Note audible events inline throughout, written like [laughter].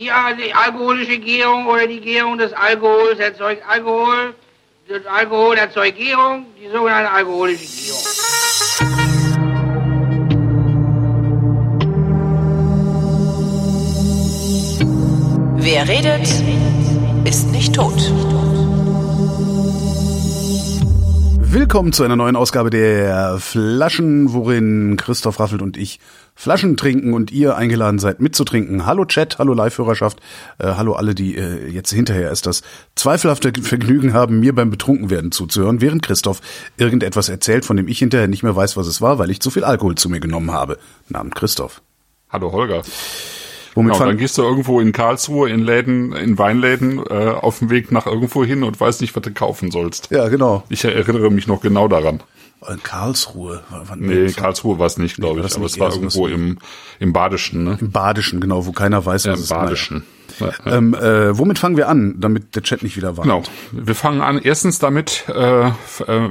Die, äh, die alkoholische Gärung oder die Gärung des Alkohols erzeugt Alkohol. Das Alkohol erzeugt Gärung, die sogenannte alkoholische Gärung. Wer redet, ist nicht tot. Willkommen zu einer neuen Ausgabe der Flaschen, worin Christoph Raffelt und ich Flaschen trinken und ihr eingeladen seid mitzutrinken. Hallo Chat, hallo Live-Hörerschaft, äh, hallo alle, die äh, jetzt hinterher erst das zweifelhafte Vergnügen haben, mir beim Betrunkenwerden zuzuhören, während Christoph irgendetwas erzählt, von dem ich hinterher nicht mehr weiß, was es war, weil ich zu viel Alkohol zu mir genommen habe. Namen Christoph. Hallo Holger. Womit Genau, dann gehst du irgendwo in Karlsruhe in Läden, in Weinläden äh, auf dem Weg nach irgendwo hin und weißt nicht, was du kaufen sollst. ja, genau. Ich erinnere mich noch genau daran. Äh, Karlsruhe. Wann- Nee, in Karlsruhe war es nicht, war glaube das ich, aber es war irgendwo was- im, im Badischen, ne? Im Badischen, genau, wo keiner weiß, Ja, was Im es Badischen. Ja, Naja. ja. Ähm, äh, womit fangen wir an, damit der Chat nicht wieder warnt? Genau. Wir fangen an erstens damit, äh, äh,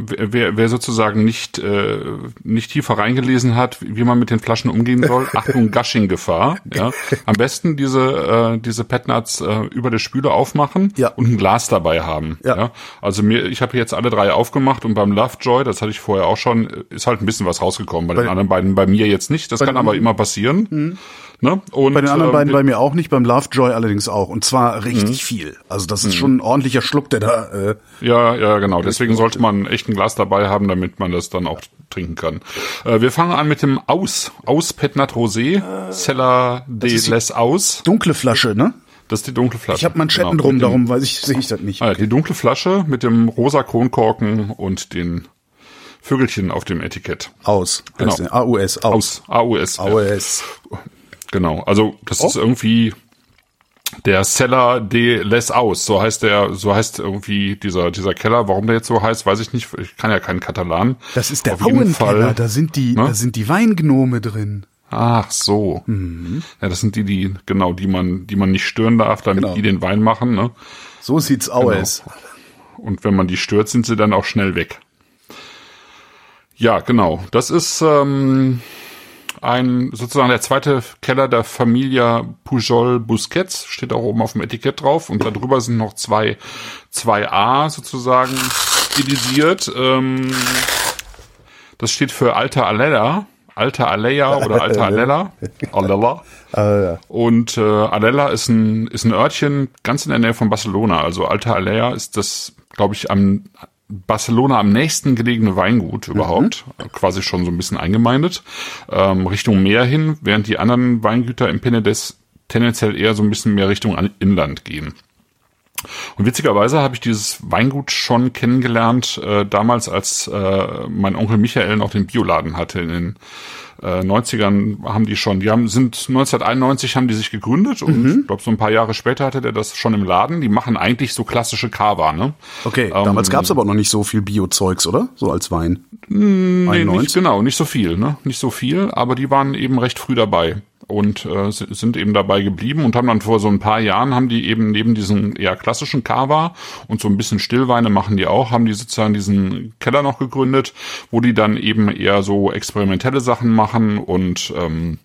wer, wer sozusagen nicht äh, nicht tiefer reingelesen hat, wie man mit den Flaschen umgehen soll. [laughs] Achtung, Gushing-Gefahr. Ja. Am besten diese äh, diese Petnuts äh, über der Spüle aufmachen Ja. und ein Glas dabei haben. Ja. Also mir, ich habe jetzt alle drei aufgemacht und beim Lovejoy, das hatte ich vorher auch schon, ist halt ein bisschen was rausgekommen. Bei, den Bei- anderen beiden, bei mir jetzt nicht. Das kann den- aber immer passieren. Ne? Und, Bei den anderen ähm, beiden bei mir auch nicht, beim Lovejoy allerdings auch. Und zwar richtig viel. Also das ist schon ein ordentlicher Schluck, der da. Äh, Ja, ja, genau. Deswegen sollte man echt ein Glas dabei haben, damit man das dann auch trinken kann. Äh, wir fangen an mit dem Aus. Aus Petnat Rosé. Cellar de Les Aus. dunkle Flasche, ne? Das ist die dunkle Flasche. Ich habe Manschetten Genau, drum, darum weiß ich, sehe ich das nicht. Ah, ja, die dunkle Flasche mit dem rosa Kronkorken und den Vögelchen auf dem Etikett. Aus. Genau. AUS. Aus. Aus. [laughs] AUS. Genau. Also, das ist Oh. irgendwie der Cellar de Les Aus. So heißt der, so heißt irgendwie dieser, dieser Keller. Warum der jetzt so heißt, weiß ich nicht. Ich kann ja keinen Katalan. Das ist der Auf jeden Auenkeller. Fall. Da sind die, Ne? da sind die Weingnome drin. Ach so. Mhm. Ja, das sind die, die, genau, die man, die man nicht stören darf, damit Genau. die den Wein machen, ne? So sieht's aus. Und wenn man die stört, sind sie dann auch schnell weg. Ja, genau. Das ist ähm, ein sozusagen der zweite Keller der Familie Pujol Busquets, steht auch oben auf dem Etikett drauf. Und darüber sind noch zwei, zwei A sozusagen stilisiert. Ähm, das steht für Alta Alella. Alta Alea oder [laughs] Alta Alella. Alella. Ja. Und äh, Alella ist ein, ist ein Örtchen ganz in der Nähe von Barcelona. Also Alta Alella ist das, glaube ich, am Barcelona am nächsten gelegene Weingut überhaupt. Quasi schon so ein bisschen eingemeindet. Ähm, Richtung Meer hin, während die anderen Weingüter im Penedès tendenziell eher so ein bisschen mehr Richtung an- Inland gehen. Und witzigerweise habe ich dieses Weingut schon kennengelernt, äh, damals als äh, mein Onkel Michael noch den Bioladen hatte. In den äh, 90ern haben die schon, die haben, sind 1991 haben die sich gegründet und ich glaube so ein paar Jahre später hatte der das schon im Laden. Die machen eigentlich so klassische Kava, ne? Okay, Ähm, damals gab's aber noch nicht so viel Bio-Zeugs, oder? So als Wein. Nee, 91? nicht, genau, nicht so viel, ne? Nicht so viel, aber die waren eben recht früh dabei und äh, si- sind eben dabei geblieben und haben dann vor so ein paar Jahren haben die eben neben diesen eher klassischen Kava und so ein bisschen Stillweine machen die auch, haben die sozusagen diesen Keller noch gegründet, wo die dann eben eher so experimentelle Sachen machen und ähm,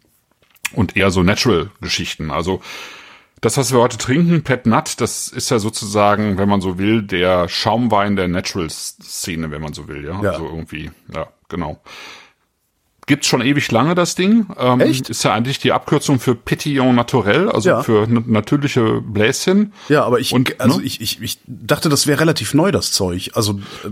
und eher so Natural-Geschichten. Also das, was wir heute trinken, Pet Nut, das ist ja sozusagen, wenn man so will, der Schaumwein der Natural-Szene, wenn man so will, ja. Ja. Also irgendwie, ja, genau. Gibt's schon ewig lange das Ding. Ähm, Echt? Ist ja eigentlich die Abkürzung für Petillon Naturel, also Ja. für natürliche Bläschen. Ja, aber ich, Und, also ne? ich, ich, ich dachte, das wäre relativ neu, das Zeug. Also, äh,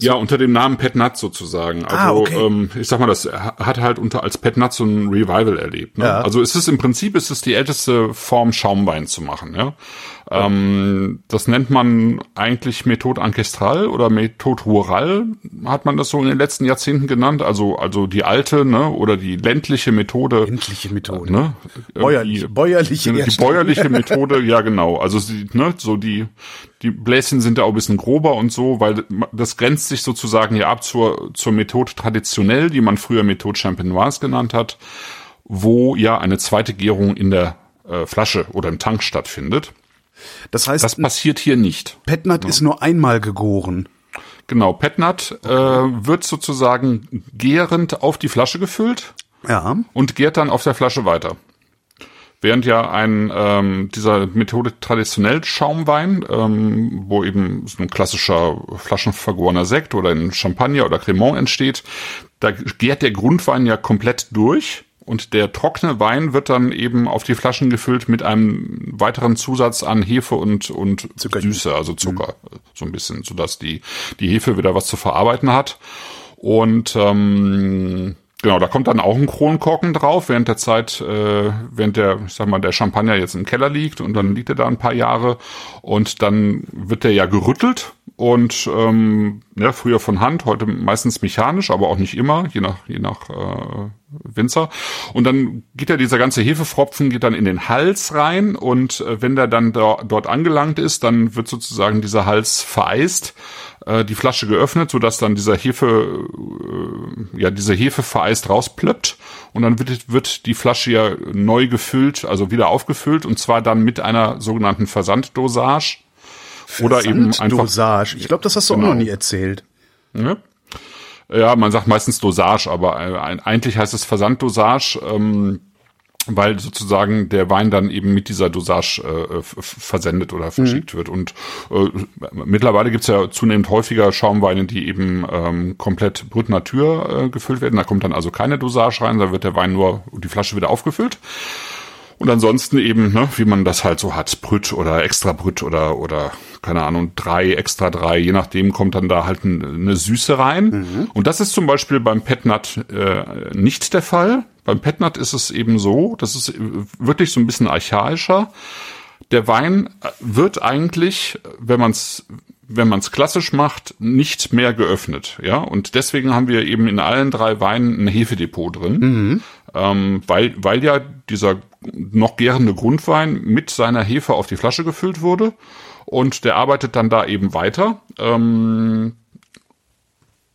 Ja, unter dem Namen Pet Nut sozusagen. Also Ah, okay. ähm, ich sag mal, das hat halt unter als Pet Nut so ein Revival erlebt. Ne? Ja. Also es ist im Prinzip ist es die älteste Form Schaumwein zu machen. Ja? Ähm, das nennt man eigentlich Methode Ancestral oder Methode Rural, hat man das so in den letzten Jahrzehnten genannt. Also also die alte ne oder die ländliche Methode. endliche Methode. Ne? Bäuerlich, bäuerliche die, die bäuerliche [laughs] Methode, ja genau. Also ne, so die die Bläschen sind da auch ein bisschen grober und so, weil das grenzt sich sozusagen ja ab zur zur Methode traditionell, die man früher Methode Champenoise genannt hat, wo ja eine zweite Gärung in der äh, Flasche oder im Tank stattfindet. Das heißt, Das passiert hier nicht. Petnat ist nur einmal gegoren. Genau, Petnat äh, wird sozusagen gärend auf die Flasche gefüllt Ja. und gärt dann auf der Flasche weiter. während ja ein ähm, dieser Methode traditionell Schaumwein, ähm, wo eben so ein klassischer flaschenvergorener Sekt oder ein Champagner oder Cremant entsteht, da gärt der Grundwein ja komplett durch und der trockene Wein wird dann eben auf die Flaschen gefüllt mit einem weiteren Zusatz an Hefe und, und Süße, also Zucker, mhm. so ein bisschen, sodass die, die Hefe wieder was zu verarbeiten hat. Und ähm, Genau, da kommt dann auch ein Kronkorken drauf, während der Zeit, äh, während der, ich sag mal, der Champagner jetzt im Keller liegt und dann liegt er da ein paar Jahre und dann wird der ja gerüttelt und ähm, ja, früher von Hand, heute meistens mechanisch, aber auch nicht immer, je nach, je nach äh, Winzer. Und dann geht ja dieser ganze Hefefropfen geht dann in den Hals rein und äh, wenn der dann da, dort angelangt ist, dann wird sozusagen dieser Hals vereist, äh, die Flasche geöffnet, so dass dann dieser Hefe, äh, ja, diese Hefe vereist rausplöppt und dann wird, wird die Flasche ja neu gefüllt, also wieder aufgefüllt und zwar dann mit einer sogenannten Versanddosage oder eben einfach Dosage. Ich glaube, das hast du genau. auch noch nie erzählt. Ja. ja, man sagt meistens Dosage, aber äh, eigentlich heißt es Versanddosage. Ähm, weil sozusagen der Wein dann eben mit dieser Dosage äh, versendet oder verschickt mhm. wird. Und äh, mittlerweile gibt's ja zunehmend häufiger Schaumweine, die eben ähm, komplett Brut Natur äh, gefüllt werden. Da kommt dann also keine Dosage rein, da wird der Wein nur die Flasche wieder aufgefüllt. Und ansonsten eben, ne, wie man das halt so hat, Brüt oder extra Brüt oder, oder, keine Ahnung, drei, extra drei, je nachdem kommt dann da halt eine Süße rein. Mhm. Und das ist zum Beispiel beim Petnat äh, nicht der Fall. Beim Petnat ist es eben so, das ist wirklich so ein bisschen archaischer. Der Wein wird eigentlich, wenn man es wenn man es klassisch macht, nicht mehr geöffnet, ja. Und deswegen haben wir eben in allen drei Weinen ein Hefedepot drin, mhm. ähm, weil weil ja dieser noch gärende Grundwein mit seiner Hefe auf die Flasche gefüllt wurde und der arbeitet dann da eben weiter. Ähm,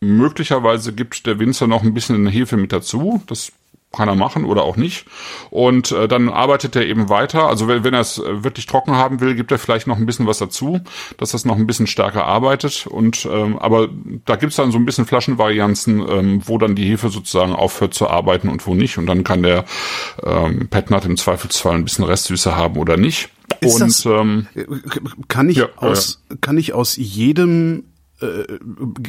möglicherweise gibt der Winzer noch ein bisschen Hefe mit dazu. Das kann er machen oder auch nicht. Und äh, dann arbeitet er eben weiter. Also wenn, wenn er es äh, wirklich trocken haben will, gibt er vielleicht noch ein bisschen was dazu, dass das noch ein bisschen stärker arbeitet. Und ähm, aber da gibt's dann so ein bisschen Flaschenvarianzen, ähm, wo dann die Hefe sozusagen aufhört zu arbeiten und wo nicht. Und dann kann der ähm, Petnat im Zweifelsfall ein bisschen Restsüße haben oder nicht. Ist und das, ähm, kann ich ja, aus ja. kann ich aus jedem äh,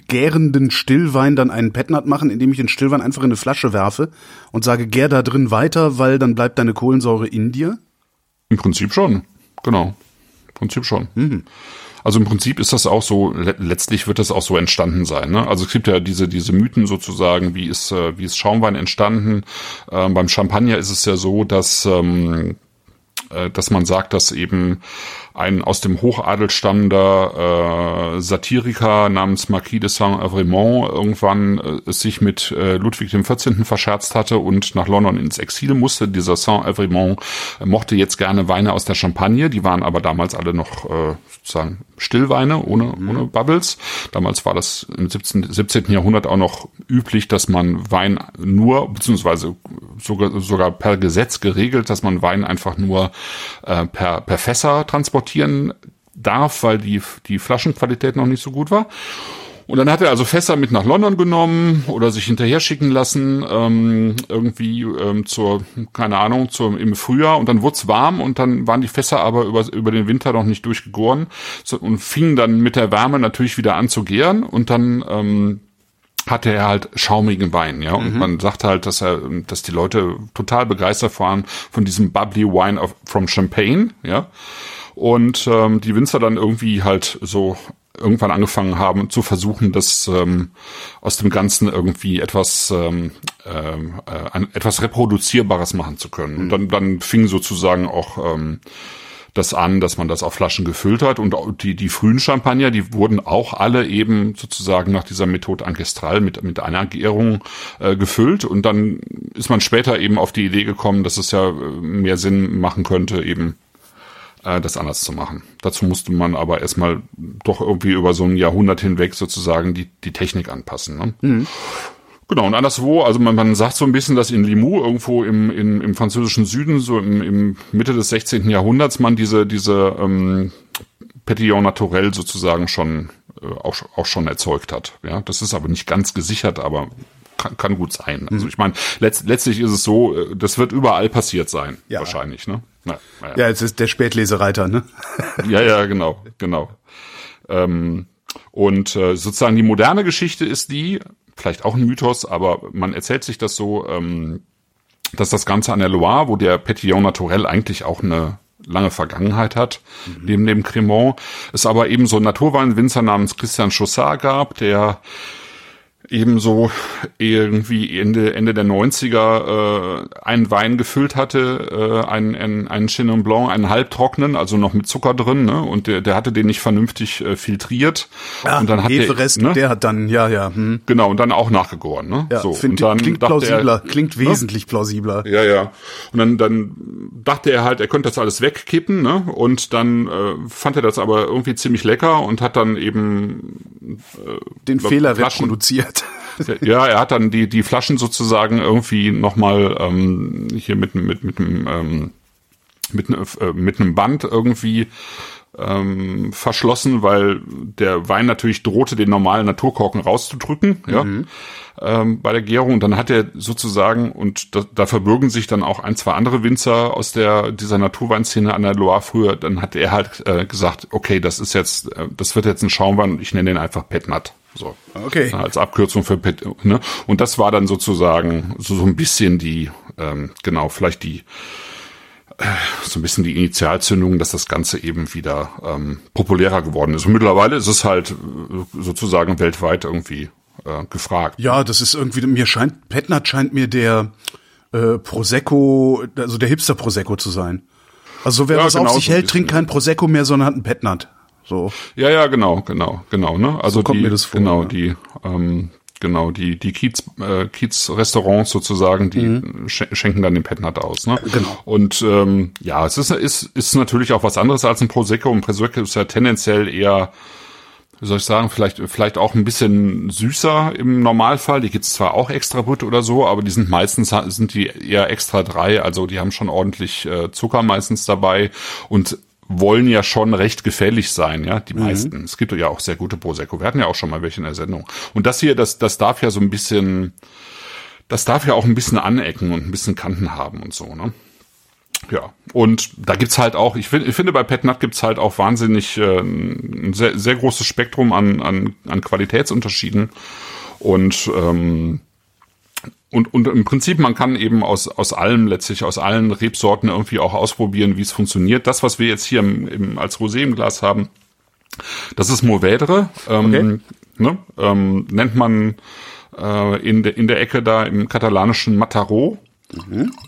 gärenden Stillwein dann einen Petnat machen, indem ich den Stillwein einfach in eine Flasche werfe und sage, gär da drin weiter, weil dann bleibt deine Kohlensäure in dir? Im Prinzip schon, genau. Im Prinzip schon. Mhm. Also im Prinzip ist das auch so, letztlich wird das auch so entstanden sein. Ne? Also es gibt ja diese, diese Mythen sozusagen, wie ist, äh, wie ist Schaumwein entstanden. Ähm, beim Champagner ist es ja so, dass, ähm, äh, dass man sagt, dass eben ein aus dem Hochadel stammender äh, Satiriker namens Marquis de Saint-Evremont irgendwann äh, sich mit äh, Ludwig XIV. verscherzt hatte und nach London ins Exil musste. Dieser Saint-Evremont äh, mochte jetzt gerne Weine aus der Champagne, die waren aber damals alle noch äh, sozusagen Stillweine ohne, mhm. ohne Bubbles. Damals war das im 17, 17. Jahrhundert auch noch üblich, dass man Wein nur, beziehungsweise sogar, sogar per Gesetz geregelt, dass man Wein einfach nur äh, per, per Fässer transportieren darf, weil die, die Flaschenqualität noch nicht so gut war. Und dann hat er also Fässer mit nach London genommen oder sich hinterher schicken lassen, ähm, irgendwie ähm, zur, keine Ahnung, zur, im Frühjahr und dann wurde es warm und dann waren die Fässer aber über, über den Winter noch nicht durchgegoren so, und fingen dann mit der Wärme natürlich wieder an zu gären und dann ähm, hatte er halt schaumigen Wein, ja. Und mhm. man sagt halt, dass er, dass die Leute total begeistert waren von diesem bubbly Wine of, from Champagne, ja. Und ähm, die Winzer dann irgendwie halt so irgendwann angefangen haben zu versuchen, das ähm, aus dem Ganzen irgendwie etwas ähm, äh, etwas reproduzierbares machen zu können. Und mhm. dann, dann fing sozusagen auch ähm, das an, dass man das auf Flaschen gefüllt hat und die, die frühen Champagner, die wurden auch alle eben sozusagen nach dieser Methode ancestral mit, mit einer Gärung äh, gefüllt und dann ist man später eben auf die Idee gekommen, dass es ja äh, mehr Sinn machen könnte, eben äh, das anders zu machen. Dazu musste man aber erstmal doch irgendwie über so ein Jahrhundert hinweg sozusagen die, die Technik anpassen. Ne? Mhm. Genau, und anderswo, also man, man sagt so ein bisschen, dass in Limoux irgendwo im, im, im französischen Süden, so im, im Mitte des 16. Jahrhunderts, man diese, diese ähm, Petillon Naturel sozusagen schon äh, auch, auch schon erzeugt hat. Ja, das ist aber nicht ganz gesichert, aber kann, kann gut sein. Also ich meine, letzt, letztlich ist es so, äh, das wird überall passiert sein, Ja. wahrscheinlich. Ne? Na, naja. Ja, jetzt ist der Spätlesereiter, ne? Ja, ja, genau, genau. Ähm, und äh, sozusagen die moderne Geschichte ist die, vielleicht auch ein Mythos, aber man erzählt sich das so, ähm, dass das Ganze an der Loire, wo der Petillon Naturel eigentlich auch eine lange Vergangenheit hat, neben dem Cremant, es aber eben so einen Naturweinwinzer namens Christian Chaussard gab, der ebenso irgendwie Ende, Ende der 90er äh, einen Wein gefüllt hatte, äh, einen, einen, einen Chenin Blanc, einen halbtrockenen, also noch mit Zucker drin, ne? Und der, der hatte den nicht vernünftig äh, filtriert. und dann hat Heferest, der, ne? der hat dann, ja, ja, hm. Genau, und dann auch nachgegoren, ne? ja so, find, und dann klingt plausibler, Er, klingt wesentlich plausibler. ja, ja. Und dann, dann dachte er halt, er könnte das alles wegkippen, ne? Und dann äh, fand er das aber irgendwie ziemlich lecker und hat dann eben Den glaub, Fehler Flaschen- reproduziert. [laughs] ja, er hat dann die die Flaschen sozusagen irgendwie nochmal ähm, hier mit mit mit einem ähm, mit, äh, mit einem Band irgendwie ähm, verschlossen, weil der Wein natürlich drohte, den normalen Naturkorken rauszudrücken, ja, ähm, bei der Gärung. Und dann hat er sozusagen, und da, da verbürgen sich dann auch ein, zwei andere Winzer aus der dieser Naturweinszene an der Loire früher, dann hat er halt äh, gesagt, okay, das ist jetzt, äh, das wird jetzt ein Schaumwein und ich nenne den einfach Petnat. So. Okay. Als Abkürzung für Pet, ne? Und das war dann sozusagen so, so ein bisschen die, ähm, genau, vielleicht die, so ein bisschen die Initialzündung, dass das Ganze eben wieder ähm, populärer geworden ist. Und mittlerweile ist es halt äh, sozusagen weltweit irgendwie äh, gefragt. Ja, das ist irgendwie, mir scheint, Petnat scheint mir der äh, Prosecco, also der Hipster Prosecco zu sein. Also so wer Ja, was auf genau sich so hält, trinkt kein Prosecco mehr, sondern hat einen Petnat. So. Ja, ja, genau, genau, genau. Ne? Also kommt die, mir das vor, genau ja. die, ähm, genau die die Kiez äh, Kiez-Restaurants sozusagen, die schen- schenken dann den Petnat aus. Ne? Mhm. Genau. Und ähm, ja, es ist ist ist natürlich auch was anderes als ein Prosecco. Ein Prosecco ist ja tendenziell eher wie soll ich sagen, vielleicht, vielleicht auch ein bisschen süßer im Normalfall. Die gibt's zwar auch extra Brüt oder so, aber die sind meistens, sind die eher extra drei, also die haben schon ordentlich äh, Zucker meistens dabei und wollen ja schon recht gefällig sein, ja, die meisten. Es gibt ja auch sehr gute Prosecco. Wir hatten ja auch schon mal welche in der Sendung. Und das hier, das, das darf ja so ein bisschen, das darf ja auch ein bisschen anecken und ein bisschen Kanten haben und so, ne? Ja, und da gibt's halt auch, ich, find, ich finde bei Pet Nut gibt's halt auch wahnsinnig äh, ein sehr, sehr großes Spektrum an, an, an Qualitätsunterschieden. Und, ähm, und, und im Prinzip, man kann eben aus, aus allem, letztlich aus allen Rebsorten irgendwie auch ausprobieren, wie es funktioniert. Das, was wir jetzt hier im, im, als Rosé im Glas haben, das ist Mourvèdre. Ähm, Okay. ne, ähm, nennt man äh, in, de, in der Ecke da im katalanischen Mataró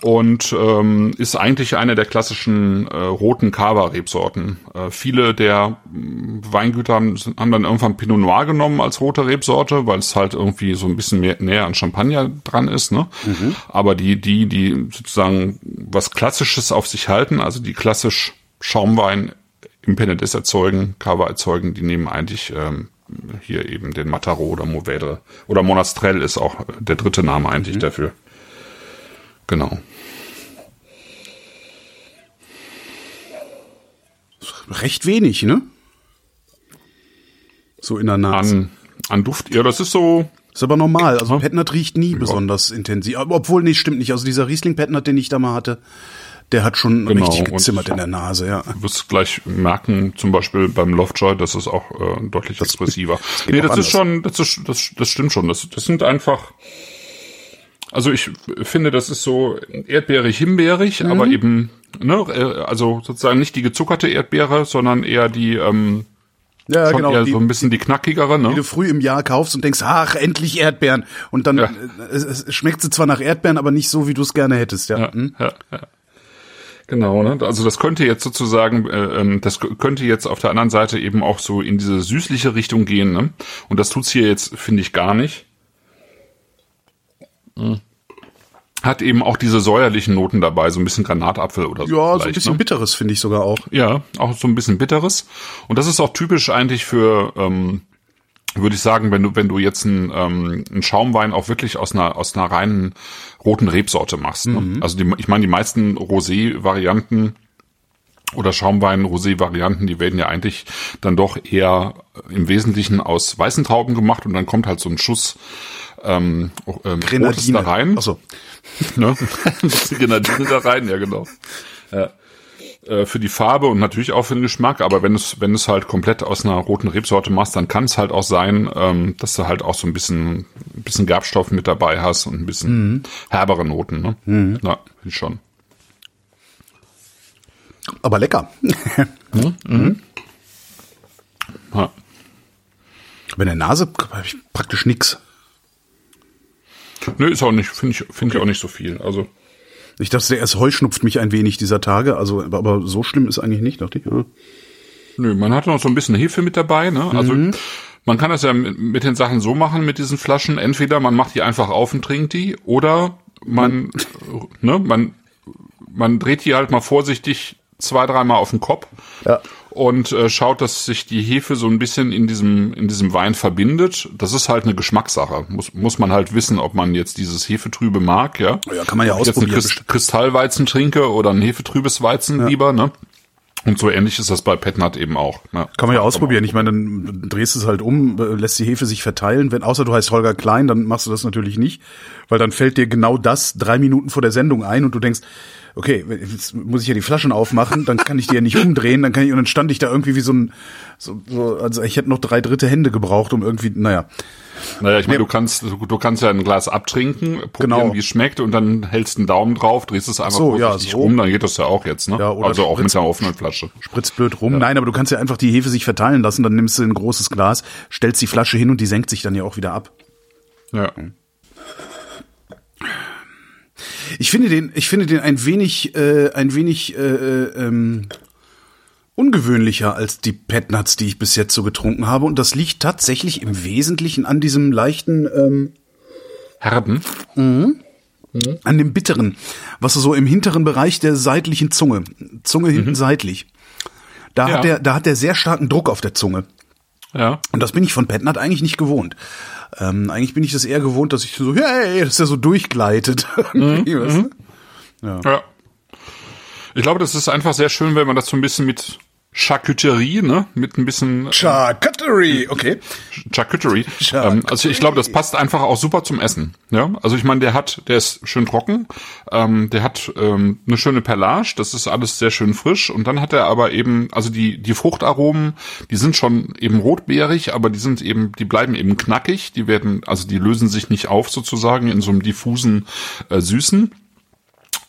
und ähm, ist eigentlich eine der klassischen äh, roten Cava-Rebsorten. Äh, viele der mh, Weingüter haben, haben dann irgendwann Pinot Noir genommen als rote Rebsorte, weil es halt irgendwie so ein bisschen mehr, näher an Champagner dran ist. Ne? Aber die, die, die sozusagen was Klassisches auf sich halten, also die klassisch Schaumwein im Penedès erzeugen, Cava erzeugen, die nehmen eigentlich ähm, hier eben den Mataro oder Mourvèdre. Oder Monastrell ist auch der dritte Name eigentlich dafür. Genau. Recht wenig, ne? So in der Nase. An, an Duft, ja, das ist so, Ist aber normal. Also Petnat riecht nie besonders intensiv. Obwohl, nee, stimmt nicht. Also dieser Riesling Petnat, den ich da mal hatte, der hat schon Genau, richtig gezimmert in der Nase, ja. du wirst gleich merken, zum Beispiel beim Lovejoy, das ist auch äh, deutlich expressiver. geht nee, auch das ist anders. schon, das ist, das, das stimmt schon. Das, das sind einfach, also ich finde, das ist so erdbeerig, himbeerig, aber eben, ne, äh, also sozusagen nicht die gezuckerte Erdbeere, sondern eher die, ähm, Ja, schon genau. eher Die, so ein bisschen die knackigere, die ne? du früh im Jahr kaufst und denkst, ach, endlich Erdbeeren. Und dann Ja. äh, es, es schmeckt sie zwar nach Erdbeeren, aber nicht so, wie du es gerne hättest, ja. Ja, Hm? ja, ja. Genau, ne? Also das könnte jetzt sozusagen, äh, ähm, das könnte jetzt auf der anderen Seite eben auch so in diese süßliche Richtung gehen, ne? Und das tut's hier jetzt, finde ich, gar nicht. Hm. Hat eben auch diese säuerlichen Noten dabei, so ein bisschen Granatapfel oder so. Ja, so ein bisschen ne? bitteres finde ich sogar auch. Ja, auch so ein bisschen bitteres. Und das ist auch typisch eigentlich für, ähm, würde ich sagen, wenn du, wenn du jetzt einen, ähm, einen Schaumwein auch wirklich aus einer, aus einer reinen roten Rebsorte machst. Ne? Also die, ich meine, die meisten Rosé-Varianten oder Schaumwein-Rosé-Varianten, die werden ja eigentlich dann doch eher im Wesentlichen aus weißen Trauben gemacht und dann kommt halt so ein Schuss ähm, ähm, Grenadine. da rein. Achso. [laughs] ne? bisschen Grenadine da rein, ja genau. Ja. Äh, für die Farbe und natürlich auch für den Geschmack, aber wenn es wenn es halt komplett aus einer roten Rebsorte machst, dann kann es halt auch sein, ähm, dass du halt auch so ein bisschen ein bisschen Gerbstoff mit dabei hast und ein bisschen herbere Noten, ne? Ja, finde ich schon. Aber lecker. [laughs] Ja. Bei der Nase habe ich praktisch nix. Nö, ist auch nicht, finde ich, finde ich auch nicht so viel. Also Ich dachte, erst heuschnupft mich ein wenig dieser Tage, also aber- so schlimm ist eigentlich nicht, dachte ich. Ja. Nö, man hat noch so ein bisschen Hefe mit dabei, ne? Also man kann das ja mit, mit den Sachen so machen mit diesen Flaschen. Entweder man macht die einfach auf und trinkt die, oder man, ne, man, man dreht die halt mal vorsichtig zwei, dreimal auf den Kopf Ja. und äh, schaut, dass sich die Hefe so ein bisschen in diesem in diesem Wein verbindet. Das ist halt eine Geschmackssache. Muss muss man halt wissen, ob man jetzt dieses Hefetrübe mag, ja? Ja, kann man ja Ob ich jetzt einen ausprobieren. Kristallweizen trinke oder ein hefetrübes Weizen lieber, ne? Und so ähnlich ist das bei Petnat eben auch. Ne? Kann man ja ausprobieren. Ich meine, dann drehst du es halt um, äh, lässt die Hefe sich verteilen. Wenn, außer du heißt Holger Klein, dann machst du das natürlich nicht, weil dann fällt dir genau das drei Minuten vor der Sendung ein und du denkst, okay, jetzt muss ich ja die Flaschen aufmachen, dann kann ich die ja nicht umdrehen, dann kann ich, und dann stand ich da irgendwie wie so ein, so, so also ich hätte noch drei dritte Hände gebraucht, um irgendwie, naja. Naja, ich meine, du kannst, du, du kannst ja ein Glas abtrinken, probieren, Genau. wie es schmeckt und dann hältst einen Daumen drauf, drehst es einfach so, ja, so. rum, dann geht das ja auch jetzt, ne? Ja, oder also auch mit einer offenen Flasche. Spritzt blöd rum. Nein, aber du kannst ja einfach die Hefe sich verteilen lassen, dann nimmst du ein großes Glas, stellst die Flasche hin und die senkt sich dann ja auch wieder ab. Ja. Ich finde den, ich finde den ein wenig, äh, ein wenig äh, äh, ähm, ungewöhnlicher als die Petnuts, die ich bis jetzt so getrunken habe. Und das liegt tatsächlich im Wesentlichen an diesem leichten, ähm, Herben. an dem bitteren, was so im hinteren Bereich der seitlichen Zunge, Zunge hinten seitlich. Da Ja. hat der, da hat der sehr starken Druck auf der Zunge. Ja. Und das bin ich von Petnat eigentlich nicht gewohnt. Ähm, eigentlich bin ich das eher gewohnt, dass ich so, hey, dass der so durchgleitet. [laughs] Irgendwie, weißt du? Ja. Ich glaube, das ist einfach sehr schön, wenn man das so ein bisschen mit Charcuterie, ne, mit ein bisschen Charcuterie, okay. Charcuterie. Charcuterie. [laughs] Ähm, also ich glaube, das passt einfach auch super zum Essen. Ja, also ich meine, der hat, der ist schön trocken, ähm, der hat ähm, eine schöne Perlage, das ist alles sehr schön frisch und dann hat er aber eben, also die die Fruchtaromen, die sind schon eben rotbeerig, aber die sind eben, die bleiben eben knackig, die werden, also die lösen sich nicht auf sozusagen in so einem diffusen äh, Süßen.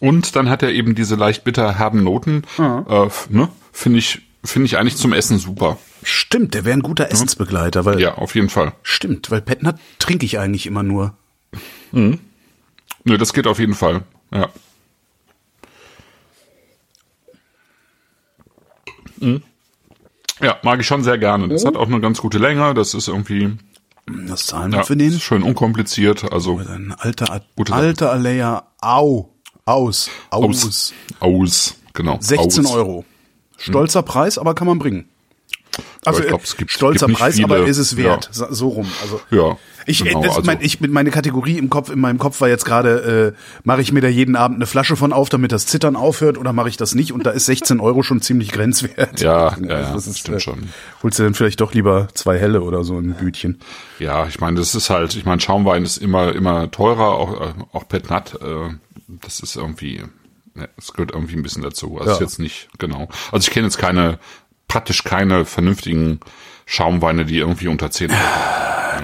Und dann hat er eben diese leicht bitter herben Noten. Äh, f- ne? Finde ich, finde ich eigentlich zum Essen super. Stimmt, der wäre ein guter Essensbegleiter, weil Ja, auf jeden Fall. stimmt, weil Petnat trinke ich eigentlich immer nur. Nö, das geht auf jeden Fall. Ja. Mhm. Ja, mag ich schon sehr gerne. Das hat auch eine ganz gute Länge. Das ist irgendwie Das zahlen wir ja, für den. schön unkompliziert. Also Ein alter, alter Alea, au, aus, aus. aus, aus, genau. 16 aus. Euro. Stolzer Preis, aber kann man bringen. Also glaub, äh, es gibt- stolzer gibt Preis, viele- aber ist es wert. ja. So, rum. Also Ja, ich, genau, äh, das, also- mein, ich mit meine Kategorie im Kopf, in meinem Kopf war jetzt gerade, äh, mache ich mir da jeden Abend eine Flasche von auf, damit das Zittern aufhört, oder mache ich das nicht? Und da ist 16 Euro schon ziemlich grenzwert. Ja, [laughs] ja, ja, Also das ist, stimmt äh, schon. Holst du dann vielleicht doch lieber zwei helle oder so ein Bütchen. Ja, ich meine, das ist halt, ich meine, Schaumwein ist immer, immer teurer, auch, äh, auch Petnat, äh, das ist irgendwie, es gehört irgendwie ein bisschen dazu. Also Ja. ist jetzt nicht, genau. Also ich kenne jetzt keine, praktisch keine vernünftigen Schaumweine, die irgendwie unter 10 Euro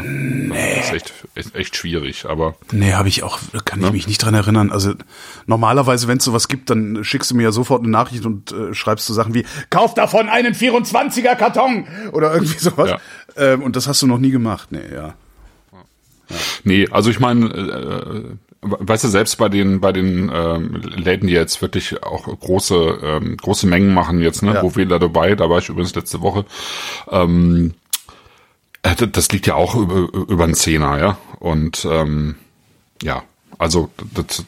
nee. Das ist echt, echt, echt schwierig, aber Nee, habe ich auch, kann ich Ne? mich nicht dran erinnern. Also normalerweise, wenn es sowas gibt, dann schickst du mir ja sofort eine Nachricht und äh, schreibst so Sachen wie, kauf davon einen 24er Karton oder irgendwie [laughs] sowas. Ja. Ähm, und das hast du noch nie gemacht. Nee, ja. Nee, also ich meine, äh, weißt du, selbst bei den bei den ähm, Läden, die jetzt wirklich auch große ähm, große Mengen machen jetzt, ne, Ja. wo Wähler dabei, da war ich übrigens letzte Woche, ähm, äh, das- das liegt ja auch über, über einen Zehner, ja. Und ähm, ja, also das,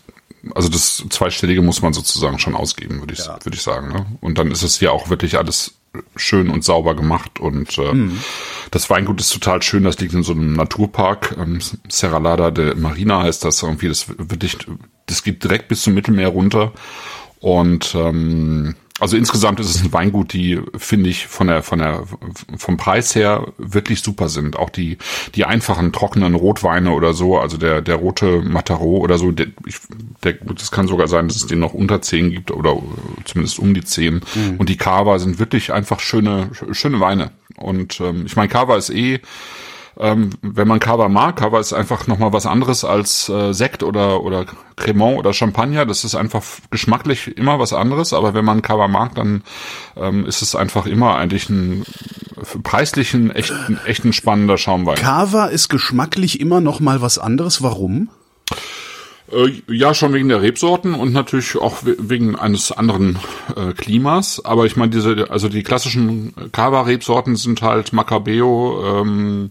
also das Zweistellige muss man sozusagen schon ausgeben, würde ich, Ja. würde ich sagen. Ne? Und dann ist es ja auch wirklich alles schön und sauber gemacht und äh, das Weingut ist total schön. Das liegt in so einem Naturpark, ähm, Serralada de Marina heißt das irgendwie. Das wirklich, das geht direkt bis zum Mittelmeer runter und ähm, also insgesamt ist es ein Weingut, die finde ich von der von der vom Preis her wirklich super sind. Auch die die einfachen trockenen Rotweine oder so, also der der rote Mataro oder so, der, ich, der das kann sogar sein, dass es den noch unter 10 gibt oder zumindest um die 10. Mhm. Und die Cava sind wirklich einfach schöne schöne Weine. Und ähm, ich meine, Cava ist eh ähm, wenn man Cava mag, Cava ist einfach nochmal was anderes als äh, Sekt oder, oder Cremant oder Champagner. Das ist einfach geschmacklich immer was anderes, aber wenn man Cava mag, dann ähm, ist es einfach immer eigentlich ein preislich ein echt, ein echt ein spannender Schaumwein. Cava ist geschmacklich immer nochmal was anderes. Warum? Äh, ja, schon wegen der Rebsorten und natürlich auch wegen eines anderen äh, Klimas. Aber ich meine, diese, also die klassischen Cava-Rebsorten sind halt Macabeo, ähm,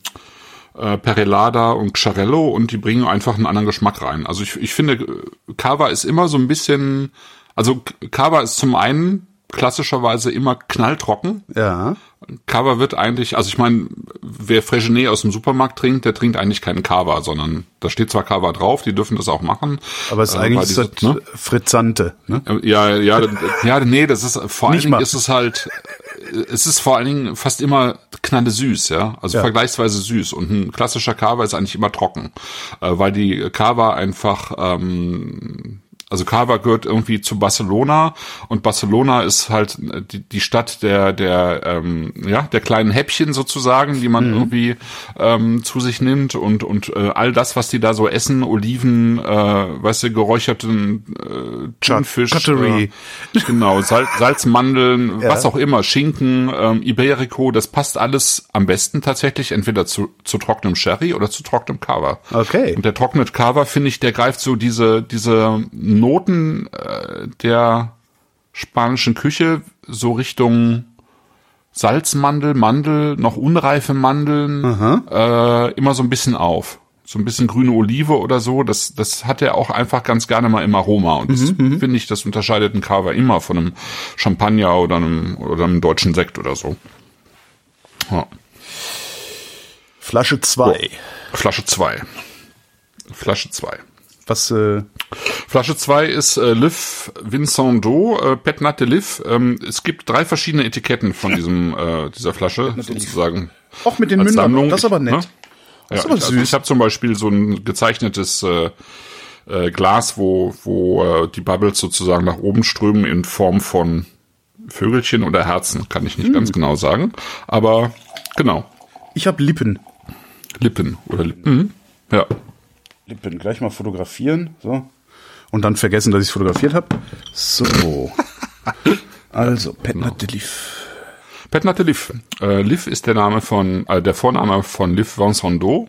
äh, Perelada und Xarello und die bringen einfach einen anderen Geschmack rein. Also ich, ich finde, Cava ist immer so ein bisschen, also Cava ist zum einen klassischerweise immer knalltrocken. Ja. Cava wird eigentlich, also ich meine, wer Frégenet aus dem Supermarkt trinkt, der trinkt eigentlich keinen Cava, sondern da steht zwar Cava drauf, die dürfen das auch machen. Aber es ist äh, eigentlich diese, das ne? Frizzante, ne? Ja, ja, ja, nee, das ist vor allen Dingen ist es halt, es ist vor allen Dingen fast immer knalle süß, ja, also ja. vergleichsweise süß und ein klassischer Cava ist eigentlich immer trocken, äh, weil die Cava einfach ähm, also Cava gehört irgendwie zu Barcelona und Barcelona ist halt die, die Stadt der der ähm, ja der kleinen Häppchen sozusagen, die man mhm. irgendwie ähm, zu sich nimmt und und äh, all das, was die da so essen, Oliven, äh, weißt du, geräucherten äh, Thunfisch, äh, genau, Sal [laughs] Salzmandeln, ja. was auch immer, Schinken, ähm, Iberico, das passt alles am besten tatsächlich entweder zu zu trockenem Sherry oder zu trockenem Cava. Okay. Und der trocknet Cava finde ich, der greift so diese diese Noten äh, der spanischen Küche so Richtung Salzmandel, Mandel, noch unreife Mandeln, äh, immer so ein bisschen auf. So ein bisschen grüne Olive oder so, das, das hat er auch einfach ganz gerne mal im Aroma. Und das mhm, mhm. finde ich, das unterscheidet ein Cava immer von einem Champagner oder einem, oder einem deutschen Sekt oder so. Ja. Flasche 2. Flasche 2. Flasche 2. Was, äh Flasche 2 ist äh, Liv Vincent d'Eau, äh, Pet Nat de Liv. Ähm, es gibt drei verschiedene Etiketten von [laughs] diesem äh, dieser Flasche sozusagen. Auch mit den Mündern, Sammlung. das ist aber nett. Ne? Das ist aber süß. Also ich habe zum Beispiel so ein gezeichnetes äh, äh, Glas, wo, wo äh, die Bubbles sozusagen nach oben strömen in Form von Vögelchen oder Herzen, kann ich nicht hm. ganz genau sagen. Aber genau. Ich habe Lippen. Lippen oder Lippen. Mhm. Ja. Lippen. Gleich mal fotografieren. So. Und dann vergessen, dass ich es fotografiert habe. So. [laughs] also, Petnat de Liv. Petnat de Liv. Äh, Liv ist der Name von, äh, der Vorname von Liv Vincent d'Eau.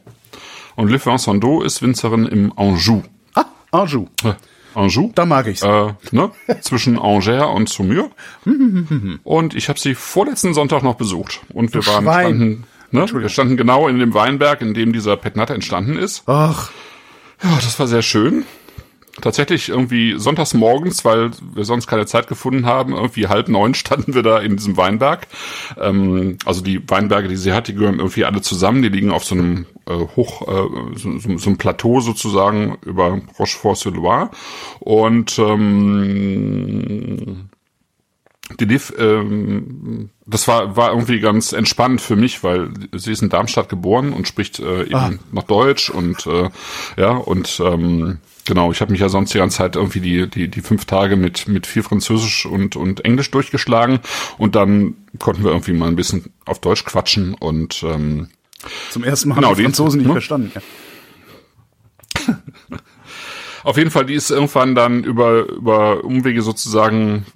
Und Liv Vincent d'Eau ist Winzerin im Anjou. Ah, Anjou. Äh, Anjou. Da mag ich's. Äh, ne? [laughs] Zwischen Angers und Saumur. [laughs] und ich habe sie vorletzten Sonntag noch besucht. Und wir waren standen, ne? wir standen genau in dem Weinberg, in dem dieser Petnat entstanden ist. Ach. Ja, das war sehr schön. Tatsächlich irgendwie sonntags morgens, weil wir sonst keine Zeit gefunden haben, irgendwie halb neun [laughs] standen wir da in diesem Weinberg. Ähm, also die Weinberge, die sie hat, die gehören irgendwie alle zusammen. Die liegen auf so einem äh, Hoch, äh, so, so, so einem Plateau sozusagen über Rochefort-sur-Loire. Und ähm, die Liv, ähm, das war, war irgendwie ganz entspannt für mich, weil sie ist in Darmstadt geboren und spricht äh, eben ah. noch Deutsch und äh, ja, und ähm, genau, ich habe mich ja sonst die ganze Zeit irgendwie die, die, die fünf Tage mit, mit viel Französisch und, und Englisch durchgeschlagen und dann konnten wir irgendwie mal ein bisschen auf Deutsch quatschen und ähm, zum ersten Mal genau, haben die Franzosen nicht ne? verstanden. Ja. [laughs] Auf jeden Fall, die ist irgendwann dann über, über Umwege sozusagen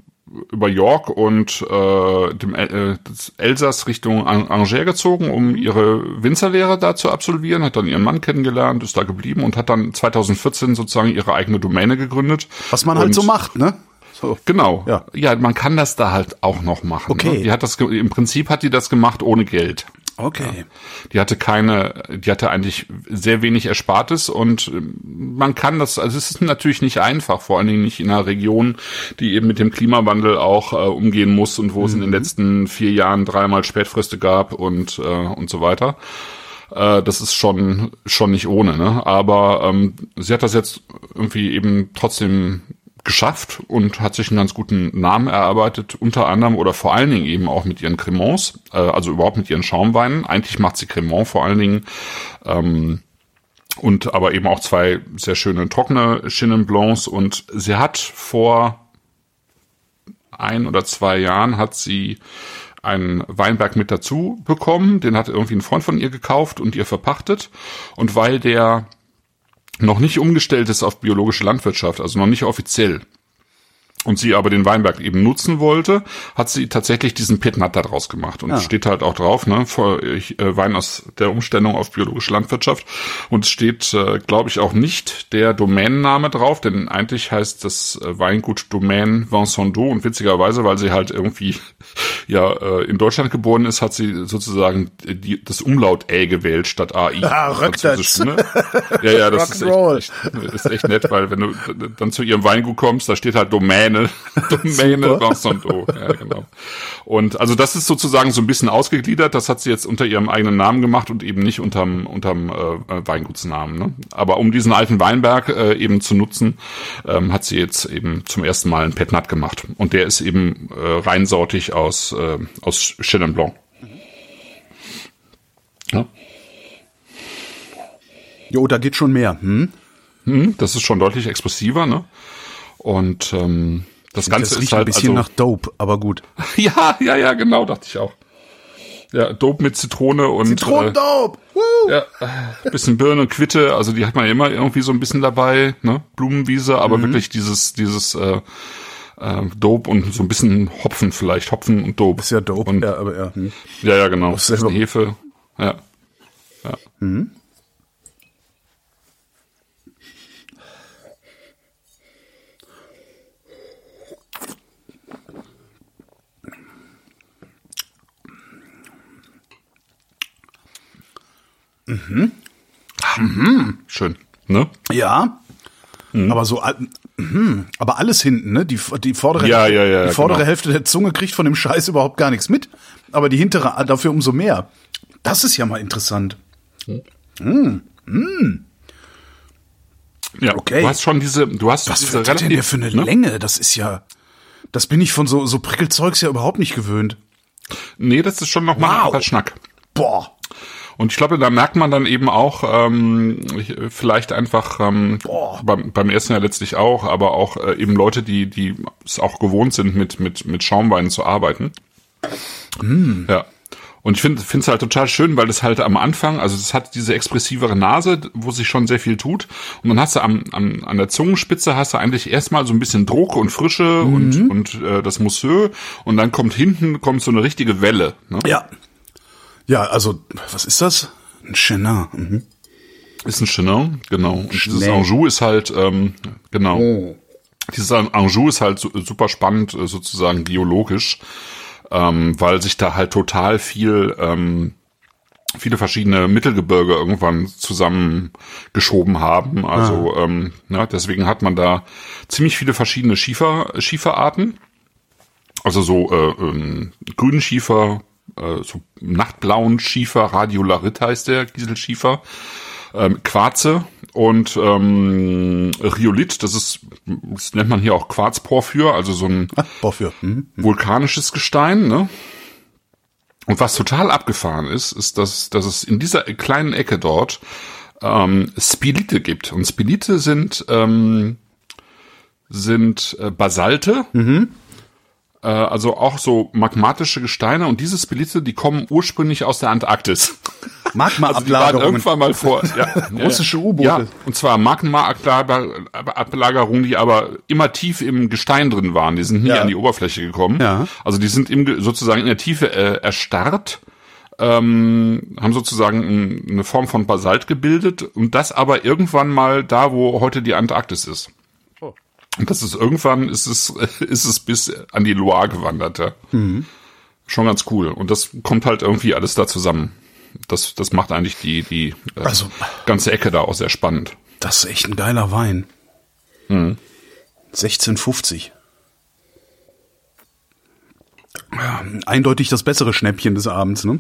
über York und äh, dem äh, das Elsass Richtung Angers gezogen, um ihre Winzerlehre da zu absolvieren, hat dann ihren Mann kennengelernt, ist da geblieben und hat dann 2014 sozusagen ihre eigene Domäne gegründet. Was man halt so macht, ne? So. Genau. Ja. ja, man kann das da halt auch noch machen. Okay. Ne? Die hat das im Prinzip hat die das gemacht ohne Geld. Okay. Ja. Die hatte keine, die hatte eigentlich sehr wenig Erspartes und ähm, man kann das, also es ist natürlich nicht einfach, vor allen Dingen nicht in einer Region, die eben mit dem Klimawandel auch äh, umgehen muss und wo mhm. es in den mhm. letzten vier Jahren dreimal Spätfriste gab und, äh, und so weiter. Äh, das ist schon, schon nicht ohne, ne? Aber ähm, sie hat das jetzt irgendwie eben trotzdem geschafft und hat sich einen ganz guten Namen erarbeitet, unter anderem oder vor allen Dingen eben auch mit ihren Cremants, äh, also überhaupt mit ihren Schaumweinen. Eigentlich macht sie Cremant vor allen Dingen. Ähm, und aber eben auch zwei sehr schöne trockene Chenin Blancs und sie hat vor ein oder zwei Jahren hat sie einen Weinberg mit dazu bekommen, den hat irgendwie ein Freund von ihr gekauft und ihr verpachtet und weil der noch nicht umgestellt ist auf biologische Landwirtschaft, also noch nicht offiziell, und sie aber den Weinberg eben nutzen wollte, hat sie tatsächlich diesen Petnat daraus gemacht. Und Ja. es steht halt auch drauf, ne, vor, ich, äh, Wein aus der Umstellung auf biologische Landwirtschaft. Und es steht, äh, glaube ich, auch nicht der Domänenname drauf, denn eigentlich heißt das äh, Weingut Domaine Vincent d'Eau. Und witzigerweise, weil sie halt irgendwie ja äh, in Deutschland geboren ist, hat sie sozusagen die, das Umlaut Ä gewählt statt AI. [laughs] Ah, Rückwärts. Ne? Ja, ja, das ist echt, echt, ist echt nett, weil wenn du dann zu ihrem Weingut kommst, da steht halt Domäne, [laughs] Domäne. Vincent d'Eau. Ja, genau. Und also das ist sozusagen so ein bisschen ausgegliedert. Das hat sie jetzt unter ihrem eigenen Namen gemacht und eben nicht unterm, unterm äh, Weingutsnamen. Ne? Aber um diesen alten Weinberg äh, eben zu nutzen, ähm, hat sie jetzt eben zum ersten Mal einen Petnat gemacht. Und der ist eben äh, reinsortig aus, äh, aus Chenin Blanc. Ja. Jo, da geht schon mehr. Hm? Hm, das ist schon deutlich explosiver, ne? Und ähm, das Ganze das ist riecht halt ein bisschen also, nach Dope, aber gut. [laughs] ja, ja, ja, genau, dachte ich auch. Ja, Dope mit Zitrone und Zitronendope! Äh, ja, äh, bisschen Birne und Quitte, also die hat man ja immer irgendwie so ein bisschen dabei, ne? Blumenwiese, Mhm. aber wirklich dieses dieses äh, äh, Dope und so ein bisschen Hopfen vielleicht, Hopfen und Dope. Ist ja Dope, Und, ja, aber ja. Hm. ja, ja, genau. selber- Bisschen Hefe. Ja. ja. Mhm. Schön. Ne? Ja. Aber so, mhm. aber alles hinten, ne? Die, die vordere, Ja, ja, ja, die vordere genau. Hälfte der Zunge kriegt von dem Scheiß überhaupt gar nichts mit. Aber die hintere dafür umso mehr. Das ist ja mal interessant. Ja, Okay. du hast schon diese, du hast Was diese für, hat denn der für eine ne? Länge? Das ist ja, das bin ich von so, so Prickelzeugs ja überhaupt nicht gewöhnt. Nee, das ist schon noch mal ein Wow. anderer Schnack. Boah. Und ich glaube, da merkt man dann eben auch, ähm, ich- vielleicht einfach ähm, beim, beim Essen ja letztlich auch, aber auch äh, eben Leute, die die es auch gewohnt sind, mit mit mit Schaumweinen zu arbeiten. Ja. Und ich finde finde es halt total schön, weil das halt am Anfang, also es hat diese expressivere Nase, wo sich schon sehr viel tut. Und dann hast du am, am an der Zungenspitze hast du eigentlich erstmal so ein bisschen Druck und Frische und und äh, das Mousseux und dann kommt hinten kommt so eine richtige Welle. Ne? Ja. Ja, also, was ist das? Ein Chenin. Mhm. Ist ein Chenin, genau. Und dieses Chenin. Anjou ist halt, ähm, genau. Oh. Dieses Anjou ist halt su- super spannend, äh, sozusagen geologisch, ähm, weil sich da halt total viel, ähm, viele verschiedene Mittelgebirge irgendwann zusammengeschoben haben. Also ähm, ja, deswegen hat man da ziemlich viele verschiedene Schiefer, Schieferarten. Also so äh, ähm, grünen Schiefer, äh, so nachtblauen Schiefer, Radiolarit heißt der Kieselschiefer, ähm, Quarze und ähm, Rhyolith, das ist, das nennt man hier auch Quarzporphyr, also so ein Porphyr. Mhm. vulkanisches Gestein, ne? Und was total abgefahren ist, ist, dass, dass es in dieser kleinen Ecke dort ähm, Spilite gibt. Und Spilite sind, ähm, sind äh, Basalte, äh, also auch so magmatische Gesteine. Und diese Spilite, die kommen ursprünglich aus der Antarktis. [laughs] Also die waren irgendwann mal vor. [laughs] Ja, Russische U-Boote. Ja, und zwar Magma-Ablagerungen, die aber immer tief im Gestein drin waren. Die sind nie Ja. an die Oberfläche gekommen. Ja. Also die sind im, Ge- sozusagen in der Tiefe äh, erstarrt, ähm, haben sozusagen ein, eine Form von Basalt gebildet und das aber irgendwann mal da, wo heute die Antarktis ist. Und das ist irgendwann ist es [laughs] ist es bis an die Loire gewandert. Ja. Schon ganz cool. Und das kommt halt irgendwie alles da zusammen. Das, das macht eigentlich die, die äh, Also- ganze Ecke da auch sehr spannend. Das ist echt ein geiler Wein. Mhm. 1650. Ja, eindeutig das bessere Schnäppchen des Abends, ne?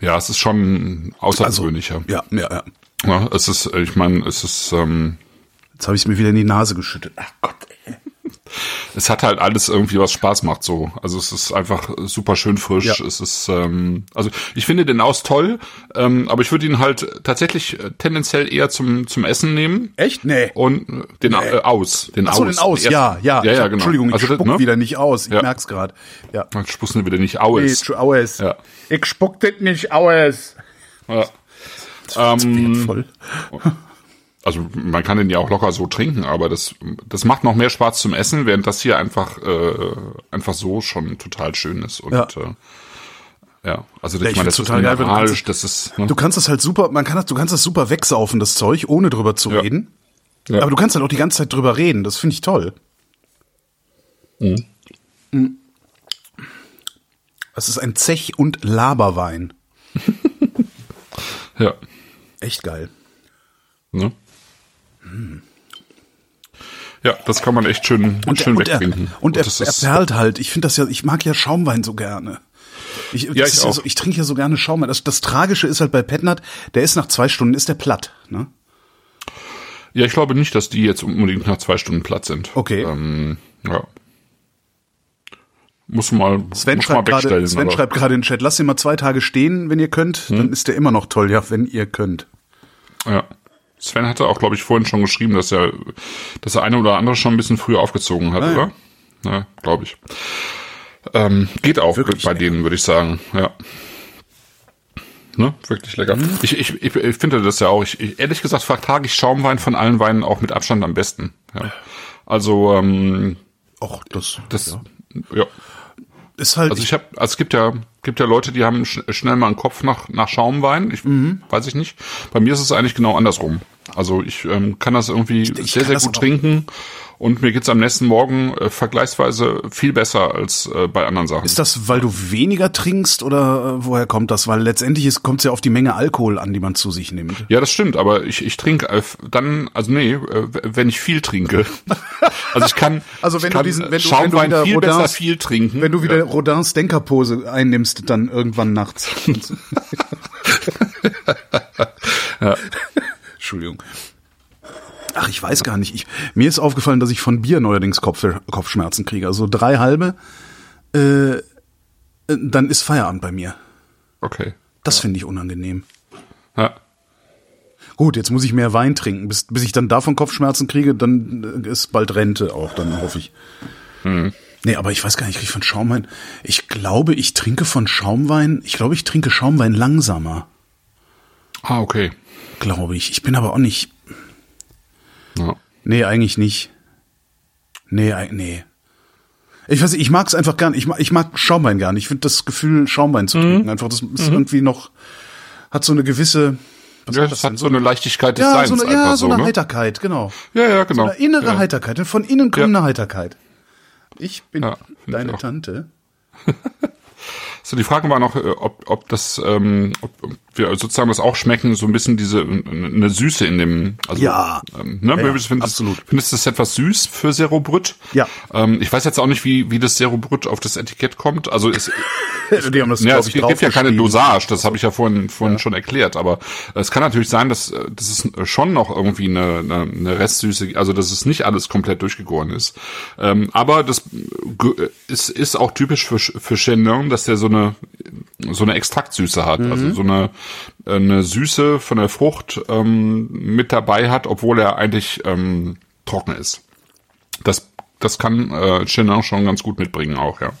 Ja, es ist schon außergewöhnlicher. Ja, ja, ja. ja, es ist, ich meine, es ist, ähm, Jetzt habe ich es mir wieder in die Nase geschüttet. Ach Gott, ey. [laughs] es hat halt alles irgendwie was Spaß macht so. Also es ist einfach super schön frisch. Ja. Es ist ähm, also ich finde den aus toll, ähm, aber ich würde ihn halt tatsächlich äh, tendenziell eher zum zum Essen nehmen Echt? Nee. und äh, den äh, aus, den Ach so, aus. den aus, ja, ja. ja, ja genau. Entschuldigung, ich also, das, spuck ne? wieder nicht aus. Ich Ja. merk's gerade. Ja. Dann spuckst du wieder nicht Nee, aus. tu- aus. Ja. Ich spuck das nicht aus. Ja. Ähm, Voll. [laughs] also man kann den ja auch locker so trinken, aber das das macht noch mehr Spaß zum Essen, während das hier einfach äh, einfach so schon total schön ist und Ja. äh, ja, also Ja, ich ich meine, das ist total geil, du mineralisch, kannst- das ist ne? Du kannst das halt super, man kann das, du kannst das super wegsaufen, das Zeug, ohne drüber zu Ja. reden. Ja. Aber du kannst halt auch die ganze Zeit drüber reden. Das finde ich toll. Mhm. Das ist ein Zech- und Laberwein. [laughs] ja, Echt geil. ne? Ja, das kann man echt schön schön und er, wegtrinken. und er, das er ist, perlt halt. Ich finde das ja, ich mag ja Schaumwein so gerne. Ich, das ich ja so, ich trinke ja so gerne Schaumwein. Das, das Tragische ist halt bei Petnat, der ist nach zwei Stunden, ist der platt. Ne? ja, ich glaube nicht, dass die jetzt unbedingt nach zwei Stunden platt sind. Okay. Ähm, ja. Muss mal, Sven muss mal schreibt gerade, wegstellen. Sven aber- Hm? schreibt gerade in den Chat, lasst ihn mal zwei Tage stehen, wenn ihr könnt, dann ist der immer noch toll, ja, wenn ihr könnt. Ja. Sven hatte auch, glaube ich, vorhin schon geschrieben, dass er, dass er eine oder andere schon ein bisschen früher aufgezogen hat, Ah, ja. oder? Ja, glaube ich. Ähm, geht auch Wirklich bei lecker. denen, würde ich sagen. Ja. Ne? Wirklich lecker. Mhm. Ich, ich, ich, ich finde das ja auch. Ich, ich, ehrlich gesagt vertrage ich Schaumwein von allen Weinen auch mit Abstand am besten. Ja. Also, ähm, Och, das, das, ja. ja. Ist halt, Also ich habe, also es gibt ja, gibt ja Leute, die haben sch schnell mal einen Kopf nach nach Schaumwein. Ich Mhm. weiß ich nicht. Bei mir ist es eigentlich genau andersrum. Also ich ähm, kann das irgendwie sehr kann sehr das gut trinken und mir geht's am nächsten Morgen äh, vergleichsweise viel besser als äh, bei anderen Sachen. ist das, weil du weniger trinkst oder äh, woher kommt das? Weil letztendlich kommt es ja auf die Menge Alkohol an, die man zu sich nimmt. ja, das stimmt, aber ich, ich trinke äh, dann, also nee, äh, wenn ich viel trinke. [laughs] also ich kann, Also wenn ich du kann diesen- wenn du- wenn du wieder viel besser Rodins- viel trinken. Wenn du wieder Rodins Denkerpose einnimmst, dann irgendwann nachts. [laughs] [laughs] Entschuldigung. Ach, ich weiß gar nicht. Ich, mir ist aufgefallen, dass ich von Bier neuerdings Kopf, Kopfschmerzen kriege. Also drei halbe, äh, dann ist Feierabend bei mir. okay. Das finde ich unangenehm. Ja. Gut, jetzt muss ich mehr Wein trinken. Bis, bis ich dann davon Kopfschmerzen kriege, dann äh, ist bald Rente auch, dann hoffe ich. Nee, aber ich weiß gar nicht, ich kriege von Schaumwein. Ich glaube, ich trinke von Schaumwein, ich glaube, ich trinke Schaumwein langsamer, Ah, okay. glaube ich. Ich bin aber auch nicht. Ja. Nee, eigentlich nicht. Nee, nee. Ich weiß nicht, ich mag es einfach gern. Ich mag, ich mag Schaumwein gern. Ich finde das Gefühl, Schaumwein zu trinken, einfach, das ist irgendwie noch, hat so eine gewisse, Ja, das hat so eine Leichtigkeit des ja, Seins so eine, ja, so eine ne? Heiterkeit, genau. Ja, ja, genau. So eine innere ja. Heiterkeit. Von innen kommt Ja. eine Heiterkeit. Ich bin Ja, ich deine auch. Tante. [laughs] So, die Frage war noch, äh, ob, ob das, ähm, ob wir sozusagen das auch schmecken, so ein bisschen diese, äh, eine Süße in dem, also, Ja. ähm, ne, Ja, ja, findest, absolut. Findest du das etwas süß für Zero Brüt? Ja. Ähm, ich weiß jetzt auch nicht, wie, wie das Zero Brüt auf das Etikett kommt. Also, es, [laughs] Die haben das, ja, es ich, gibt ja keine. Dosage, das habe ich ja vorhin, vorhin schon erklärt, aber es kann natürlich sein, dass, äh, dass es schon noch irgendwie eine, eine, eine Restsüße, also dass es nicht alles komplett durchgegoren ist. Ähm, aber das ge- ist, ist auch typisch für, für Chenin, dass der so eine, so eine Extraktsüße hat, Mhm. also so eine, eine Süße von der Frucht ähm, mit dabei hat, obwohl er eigentlich ähm, trocken ist. Das, das kann äh, Chenin schon ganz gut mitbringen auch, ja.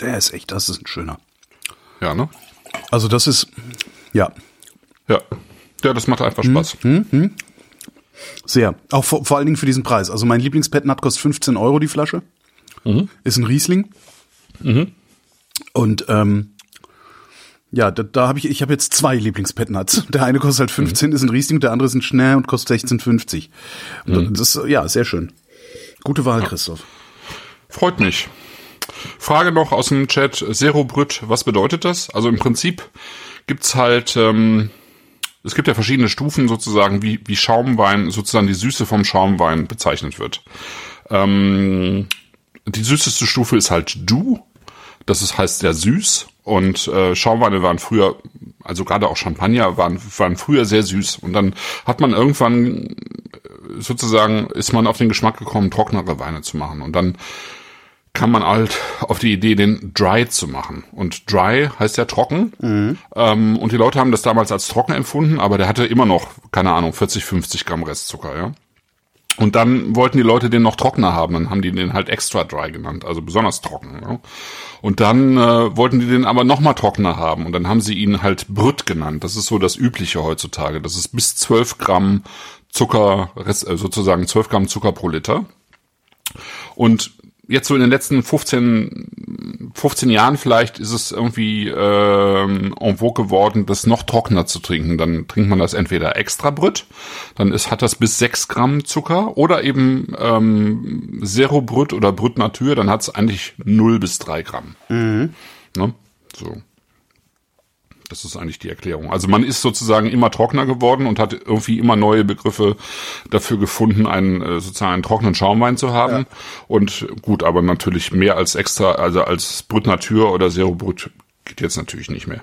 Der ist echt, das ist ein schöner. Ja, ne? Also das ist, ja, Ja. Ja, das macht einfach Spaß. sehr. Auch vor, vor allen Dingen für diesen Preis. Also mein Lieblingspetnat kostet 15 Euro die Flasche. Ist ein Riesling. Und ähm, ja, da, da habe ich, ich habe jetzt zwei Lieblingspetnats. [laughs] Der eine kostet halt 15, ist ein Riesling, der andere ist ein Schnell und kostet 16,50. Und das ist, ja, sehr schön. Gute Wahl, Christoph. Freut mich. Frage noch aus dem Chat, Zero Brüt, was bedeutet das? Also im Prinzip gibt's halt, ähm, es gibt ja verschiedene Stufen sozusagen, wie, wie Schaumwein, sozusagen die Süße vom Schaumwein bezeichnet wird. Ähm, die süßeste Stufe ist halt Du. Das ist, heißt sehr süß. Und äh, Schaumweine waren früher, also gerade auch Champagner, waren, waren früher sehr süß. Und dann hat man irgendwann äh, sozusagen, ist man auf den Geschmack gekommen, trocknere Weine zu machen. Und dann kam man halt auf die Idee, den Dry zu machen. Und Dry heißt ja trocken. Ähm, und die Leute haben das damals als trocken empfunden, aber der hatte immer noch, keine Ahnung, 40, 50 Gramm Restzucker, ja. Und dann wollten die Leute den noch trockener haben, dann haben die den halt extra dry genannt, also besonders trocken. Ja. Und dann äh, wollten die den aber noch mal trockener haben und dann haben sie ihn halt Brüt genannt. Das ist so das Übliche heutzutage. Das ist bis 12 Gramm Zucker, äh, sozusagen 12 Gramm Zucker pro Liter. Und jetzt so in den letzten 15, 15 Jahren vielleicht ist es irgendwie ähm, en vogue geworden, das noch trockener zu trinken. Dann trinkt man das entweder extra Brüt, dann ist, hat das bis 6 Gramm Zucker oder eben ähm, Zero Brüt oder Brüt Natur, dann hat es eigentlich 0 bis 3 Gramm. Ne? So. Das ist eigentlich die Erklärung. Also man ist sozusagen immer trockener geworden und hat irgendwie immer neue Begriffe dafür gefunden, einen äh, sozusagen einen trockenen Schaumwein zu haben. Und gut, aber natürlich mehr als extra, also als Brut Natur oder Zero Brut geht jetzt natürlich nicht mehr.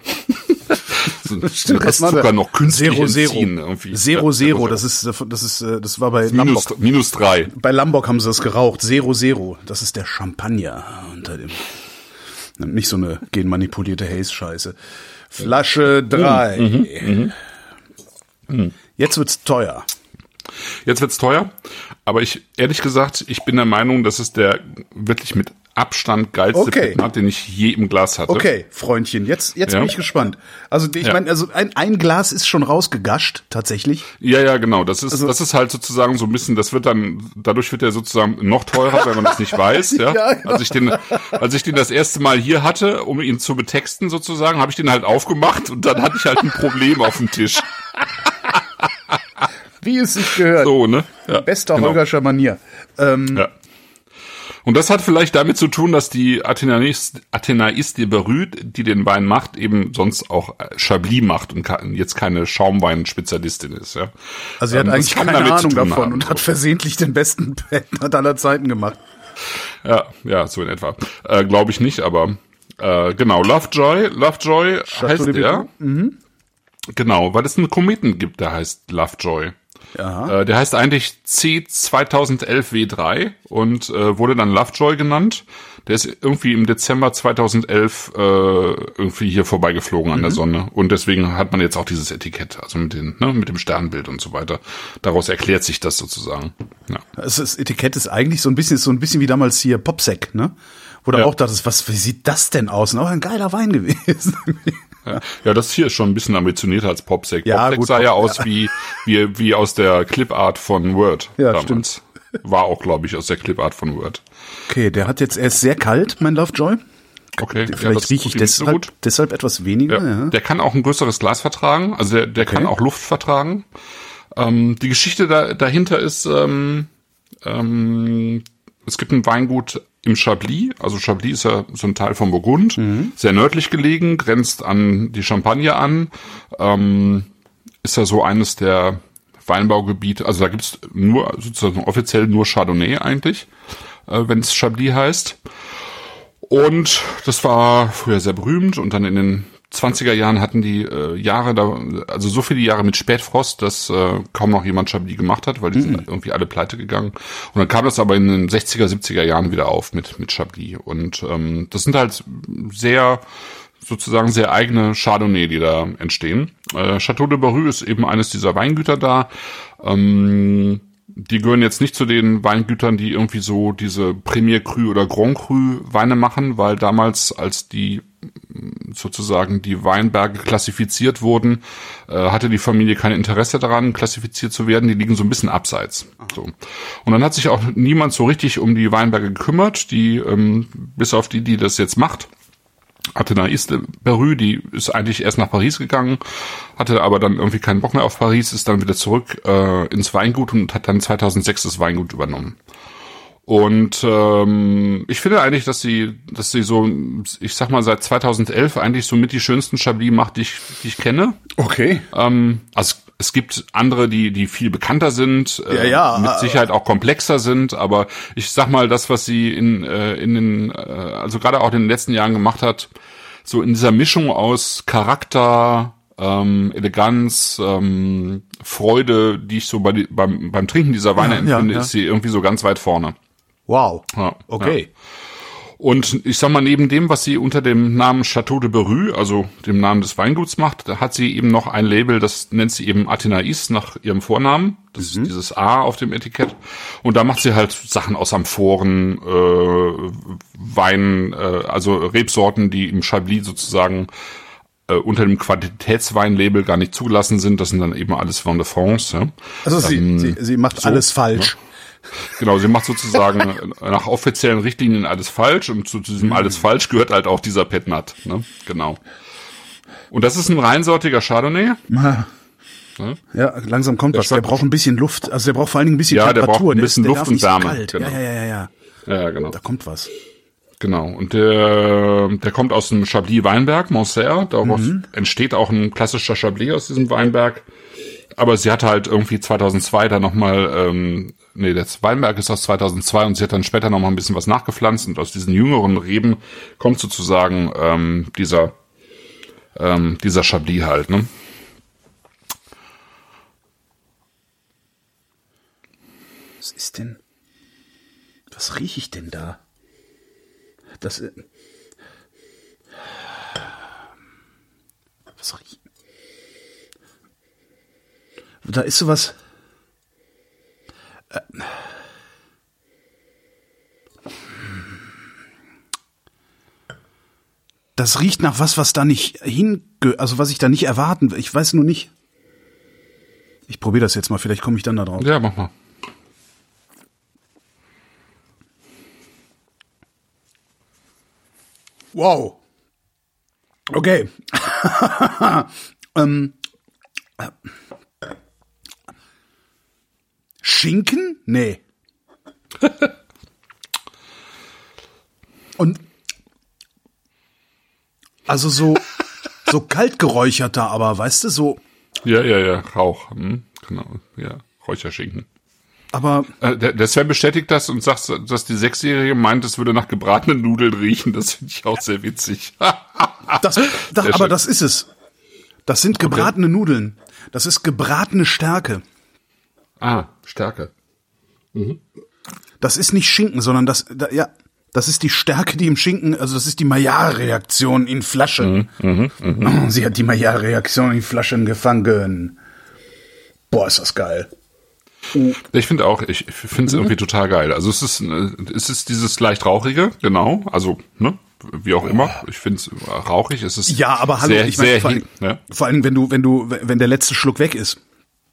war Restzucker der? noch künstlich Zero Zero. entziehen irgendwie. Zero Ja, Zero, das ist, das ist, äh, das war bei minus, Lambok. minus drei. Bei Lambok haben sie das geraucht. Zero Zero. Das ist der Champagner unter dem. Nicht so eine genmanipulierte Haze-Scheiße. Flasche drei. Jetzt wird's teuer. Jetzt wird's teuer, aber ich ehrlich gesagt, ich bin der Meinung, das ist der wirklich mit Abstand geilste Okay. Pitnat, den ich je im Glas hatte. Okay, Freundchen, jetzt, jetzt Ja. bin ich gespannt. Also ich Ja. meine, also ein, ein Glas ist schon rausgegascht, tatsächlich. Ja, ja, genau. Das ist, Also- das ist halt sozusagen so ein bisschen, das wird dann, dadurch wird er sozusagen noch teurer, wenn man das nicht weiß, [laughs] ja. Ja, genau. Als ich den, als ich den das erste Mal hier hatte, um ihn zu betexten sozusagen, habe ich den halt aufgemacht und dann hatte ich halt ein Problem auf dem Tisch. [laughs] Wie es sich gehört. So, ne? Ja, Bester genau. Holgerscher Manier. Ähm, Ja. Und das hat vielleicht damit zu tun, dass die Athenais, Athenais de Berüt, die den Wein macht, eben sonst auch äh, Chablis macht und jetzt keine Schaumwein-Spezialistin ist. Ja. also er hat Ähm, eigentlich keine Ahnung davon haben, und hat versehentlich den besten Petnat aller Zeiten gemacht. Ja, ja, so in etwa. Äh, Glaube ich nicht, aber äh, genau, Lovejoy, Lovejoy heißt de der. Genau, weil es einen Kometen gibt, der heißt Lovejoy. Ja. Äh, der heißt eigentlich C2011W3 und äh, wurde dann Lovejoy genannt. Der ist irgendwie im Dezember 2011 äh, irgendwie hier vorbeigeflogen an der Sonne und deswegen hat man jetzt auch dieses Etikett, also mit den, ne, mit dem Sternbild und so weiter. Daraus erklärt sich das sozusagen. Ja. Das, das Etikett ist eigentlich so ein bisschen, so ein bisschen wie damals hier Popsec, ne? Wo du Ja. auch dachtest, was, wie sieht das denn aus? Und auch ein geiler Wein gewesen. [laughs] Ja. ja, das hier ist schon ein bisschen ambitionierter als Popsec. Ja, Popsec gut, sah ja aus wie, wie, wie aus der Clipart von Word Ja, damals. War auch, glaube ich, aus der Clipart von Word. Okay, der hat jetzt, er ist sehr kalt, mein Lovejoy. Okay, ja, Vielleicht das rieche ich nicht so deshalb, deshalb etwas weniger. Ja. Ja. Der kann auch ein größeres Glas vertragen, also der, der kann auch Luft vertragen. Ähm, die Geschichte da, dahinter ist, ähm, ähm, es gibt ein Weingut im Chablis, also Chablis ist ja so ein Teil von Burgund, sehr nördlich gelegen, grenzt an die Champagne an, ähm, ist ja so eines der Weinbaugebiete, also da gibt's nur, sozusagen offiziell nur Chardonnay eigentlich, äh, wenn es Chablis heißt. Und das war früher sehr berühmt und dann in den 20er Jahren hatten die äh, Jahre da, also so viele Jahre mit Spätfrost, dass äh, kaum noch jemand Chablis gemacht hat, weil die sind irgendwie alle pleite gegangen. Und dann kam das aber in den 60er, 70er Jahren wieder auf mit, mit Chablis. Und ähm, das sind halt sehr, sozusagen sehr eigene Chardonnay, die da entstehen. Äh, Chateau de Barru ist eben eines dieser Weingüter da. Ähm, die gehören jetzt nicht zu den Weingütern, die irgendwie so diese Premier Cru oder Grand Cru Weine machen, weil damals, als die sozusagen die Weinberge klassifiziert wurden, äh, hatte die Familie kein Interesse daran, klassifiziert zu werden. Die liegen so ein bisschen abseits. So. Und dann hat sich auch niemand so richtig um die Weinberge gekümmert, die ähm, bis auf die, die das jetzt macht. Athénaïs de Berru, die ist eigentlich erst nach Paris gegangen, hatte aber dann irgendwie keinen Bock mehr auf Paris, ist dann wieder zurück äh, ins Weingut und hat dann 2006 das Weingut übernommen. Und ähm, ich finde eigentlich, dass sie, dass sie so, ich sag mal seit 2011 eigentlich so mit die schönsten Chablis macht, die ich, die ich kenne. Okay. Ähm, also es gibt andere, die, die viel bekannter sind, äh, Ja, ja, mit äh, Sicherheit auch komplexer sind, aber ich sag mal, das, was sie in, äh, in den, äh, also gerade auch in den letzten Jahren gemacht hat, so in dieser Mischung aus Charakter, ähm, Eleganz, ähm, Freude, die ich so bei, beim, beim Trinken dieser Weine Ja, ja, empfinde, ja. ist sie irgendwie so ganz weit vorne. Wow. Ja, Okay. Und ich sag mal, neben dem, was sie unter dem Namen Chateau de Berue, also dem Namen des Weinguts macht, da hat sie eben noch ein Label, das nennt sie eben Athenais nach ihrem Vornamen. Das ist dieses A auf dem Etikett. Und da macht sie halt Sachen aus Amphoren, äh, Wein, äh, also Rebsorten, die im Chablis sozusagen äh, unter dem Qualitätsweinlabel gar nicht zugelassen sind. Das sind dann eben alles Vin de France. Ja. Also sie, Ähm, sie, sie macht so, alles falsch. Genau, sie macht sozusagen [laughs] nach offiziellen Richtlinien alles falsch und zu diesem alles falsch gehört halt auch dieser Petnat. Ne? Genau. Und das ist ein reinsortiger Chardonnay. Ja, langsam kommt Der was. Der braucht ein bisschen Luft. Also der braucht vor allen Dingen ein bisschen Ja, der Temperatur. braucht ein bisschen der Luft darf und so Wärme, Kalt. genau. Ja, ja, ja, ja. Ja, genau. Da kommt was. Genau. Und der, der kommt aus dem Chablis Weinberg, Montsert. Daraus Mhm. entsteht auch ein klassischer Chablis aus diesem Weinberg. Aber sie hatte halt irgendwie 2002 dann nochmal, ähm, nee, der Weinberg ist aus 2002 und sie hat dann später nochmal ein bisschen was nachgepflanzt und aus diesen jüngeren Reben kommt sozusagen ähm, dieser, ähm, dieser Chablis halt, ne? Was ist denn? Was rieche ich denn da? Das. äh, Was riech Da ist sowas. Das riecht nach was, was da nicht hinge, also was ich da nicht erwarten will. Ich weiß nur nicht. Ich probiere das jetzt mal, vielleicht komme ich dann da drauf. Ja, mach mal. Wow. Okay. [laughs] ähm, äh, Schinken? Nee. Und also so so kalt geräucherter, aber weißt du, so Ja, ja, ja, Rauch. Hm, genau, ja, Räucherschinken. aber Äh, Der, der Sven bestätigt das und sagt, dass die Sechsjährige meint, es würde nach gebratenen Nudeln riechen. Das finde ich auch sehr witzig. [laughs] das, das aber das ist es. Das sind gebratene Nudeln. Das ist gebratene Stärke. Ah, Stärke. Das ist nicht Schinken, sondern das, da, ja, das ist die Stärke, die im Schinken, also das ist die Maillard-Reaktion in Flaschen. Oh, Sie hat die Maillard-Reaktion in Flaschen gefangen. Boah, ist das geil. Ich finde auch, ich finde es irgendwie total geil. Also es ist, äh, es ist dieses leicht rauchige, genau. Also, ne, wie auch immer. Ich finde es rauchig. Es ist Ja, aber hallo, sehr, ich meine, vor, allem- ja, vor allem, wenn du, wenn du, wenn der letzte Schluck weg ist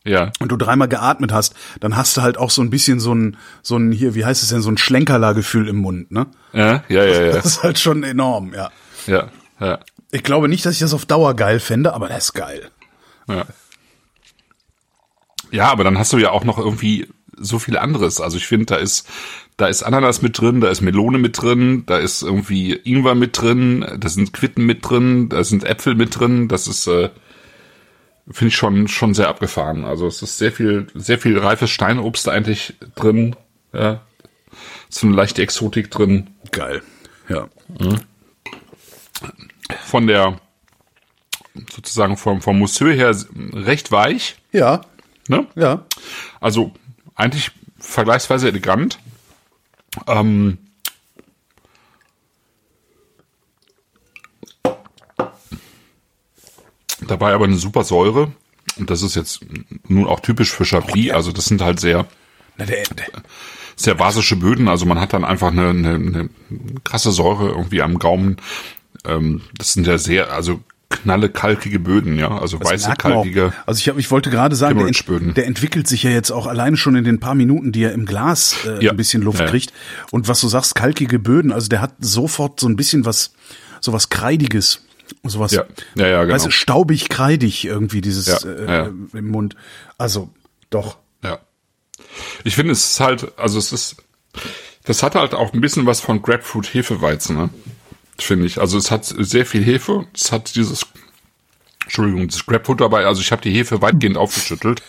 ja, und du dreimal geatmet hast, dann hast du halt auch so ein bisschen so ein, so ein, hier, wie heißt es denn, so ein Schlenkerler-Gefühl im Mund, ne? ja, ja, ja, ja, Das ist halt schon enorm, ja. ja, ja. Ich glaube nicht, dass ich das auf Dauer geil fände, aber das ist geil. Ja. Ja, aber dann hast du ja auch noch irgendwie so viel anderes. Also ich finde, da ist, da ist Ananas mit drin, da ist Melone mit drin, da ist irgendwie Ingwer mit drin, da sind Quitten mit drin, da sind Äpfel mit drin. Das ist, äh, finde ich schon, schon sehr abgefahren. Also es ist sehr viel, sehr viel reifes Steinobst eigentlich drin. Ja. So eine leichte Exotik drin. Geil. Ja. Von der, sozusagen vom, vom Monsieur her recht weich. Ja, Ne? ja. Also eigentlich vergleichsweise elegant. Ähm, dabei aber eine super Säure. Und das ist jetzt nun auch typisch für Chablis. Also das sind halt sehr, sehr basische Böden. Also man hat dann einfach eine, eine, eine krasse Säure irgendwie am Gaumen. Ähm, das sind ja sehr, also knalle, kalkige Böden, ja. Also weiße, man auch. kalkige. Also ich, hab, ich wollte gerade sagen, der, ent, der entwickelt sich ja jetzt auch alleine schon in den paar Minuten, die er im Glas äh, Ja. ein bisschen Luft ja. kriegt. Und was du sagst, kalkige Böden, also der hat sofort so ein bisschen was, so was Kreidiges. Sowas, Ja. Ja, ja, genau. weißt du, staubig, kreidig irgendwie, dieses Ja, äh, ja. im Mund. Also, doch. Ja. Ich finde, es ist halt, also es ist, das hat halt auch ein bisschen was von Grapefruit-Hefeweizen, ne? Finde ich. Also es hat sehr viel Hefe, es hat dieses, Entschuldigung, das Grapefruit dabei, also ich habe die Hefe weitgehend aufgeschüttelt.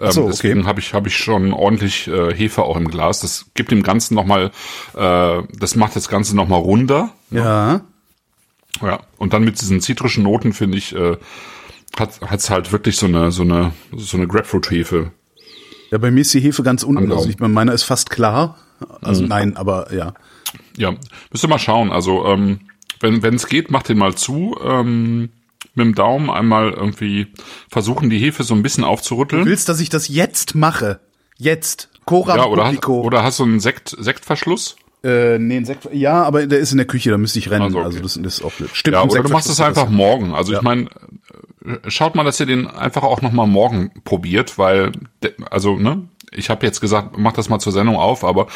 Ähm, so, okay. Deswegen habe ich, habe ich schon ordentlich äh, Hefe auch im Glas. Das gibt dem Ganzen nochmal, äh, das macht das Ganze nochmal runder. Ja. Ja. Und dann mit diesen zitrischen Noten, finde ich, äh, hat hat's halt wirklich so eine, so eine, so eine Grapefruit-Hefe. Ja, bei mir ist die Hefe ganz unten. Also ich meine, meiner ist fast klar. Also nein, aber ja. Ja, müsst ihr mal schauen. Also, ähm, wenn es geht, macht den mal zu. Ähm, mit dem Daumen einmal irgendwie versuchen, die Hefe so ein bisschen Du aufzurütteln. willst, dass ich das jetzt mache? Jetzt. Cora Ja, oder hast, oder hast du einen Sekt, Sektverschluss? Äh, nee, ein Sekt. Ja, aber der ist in der Küche, da müsste ich rennen. Also, okay. Also das, das ist auch blöd. Stimmt, Ja, oder du machst es einfach morgen. Also Ja. ich meine, äh, schaut mal, dass ihr den einfach auch noch mal morgen probiert, weil, also, ne, ich habe jetzt gesagt, mach das mal zur Sendung auf, aber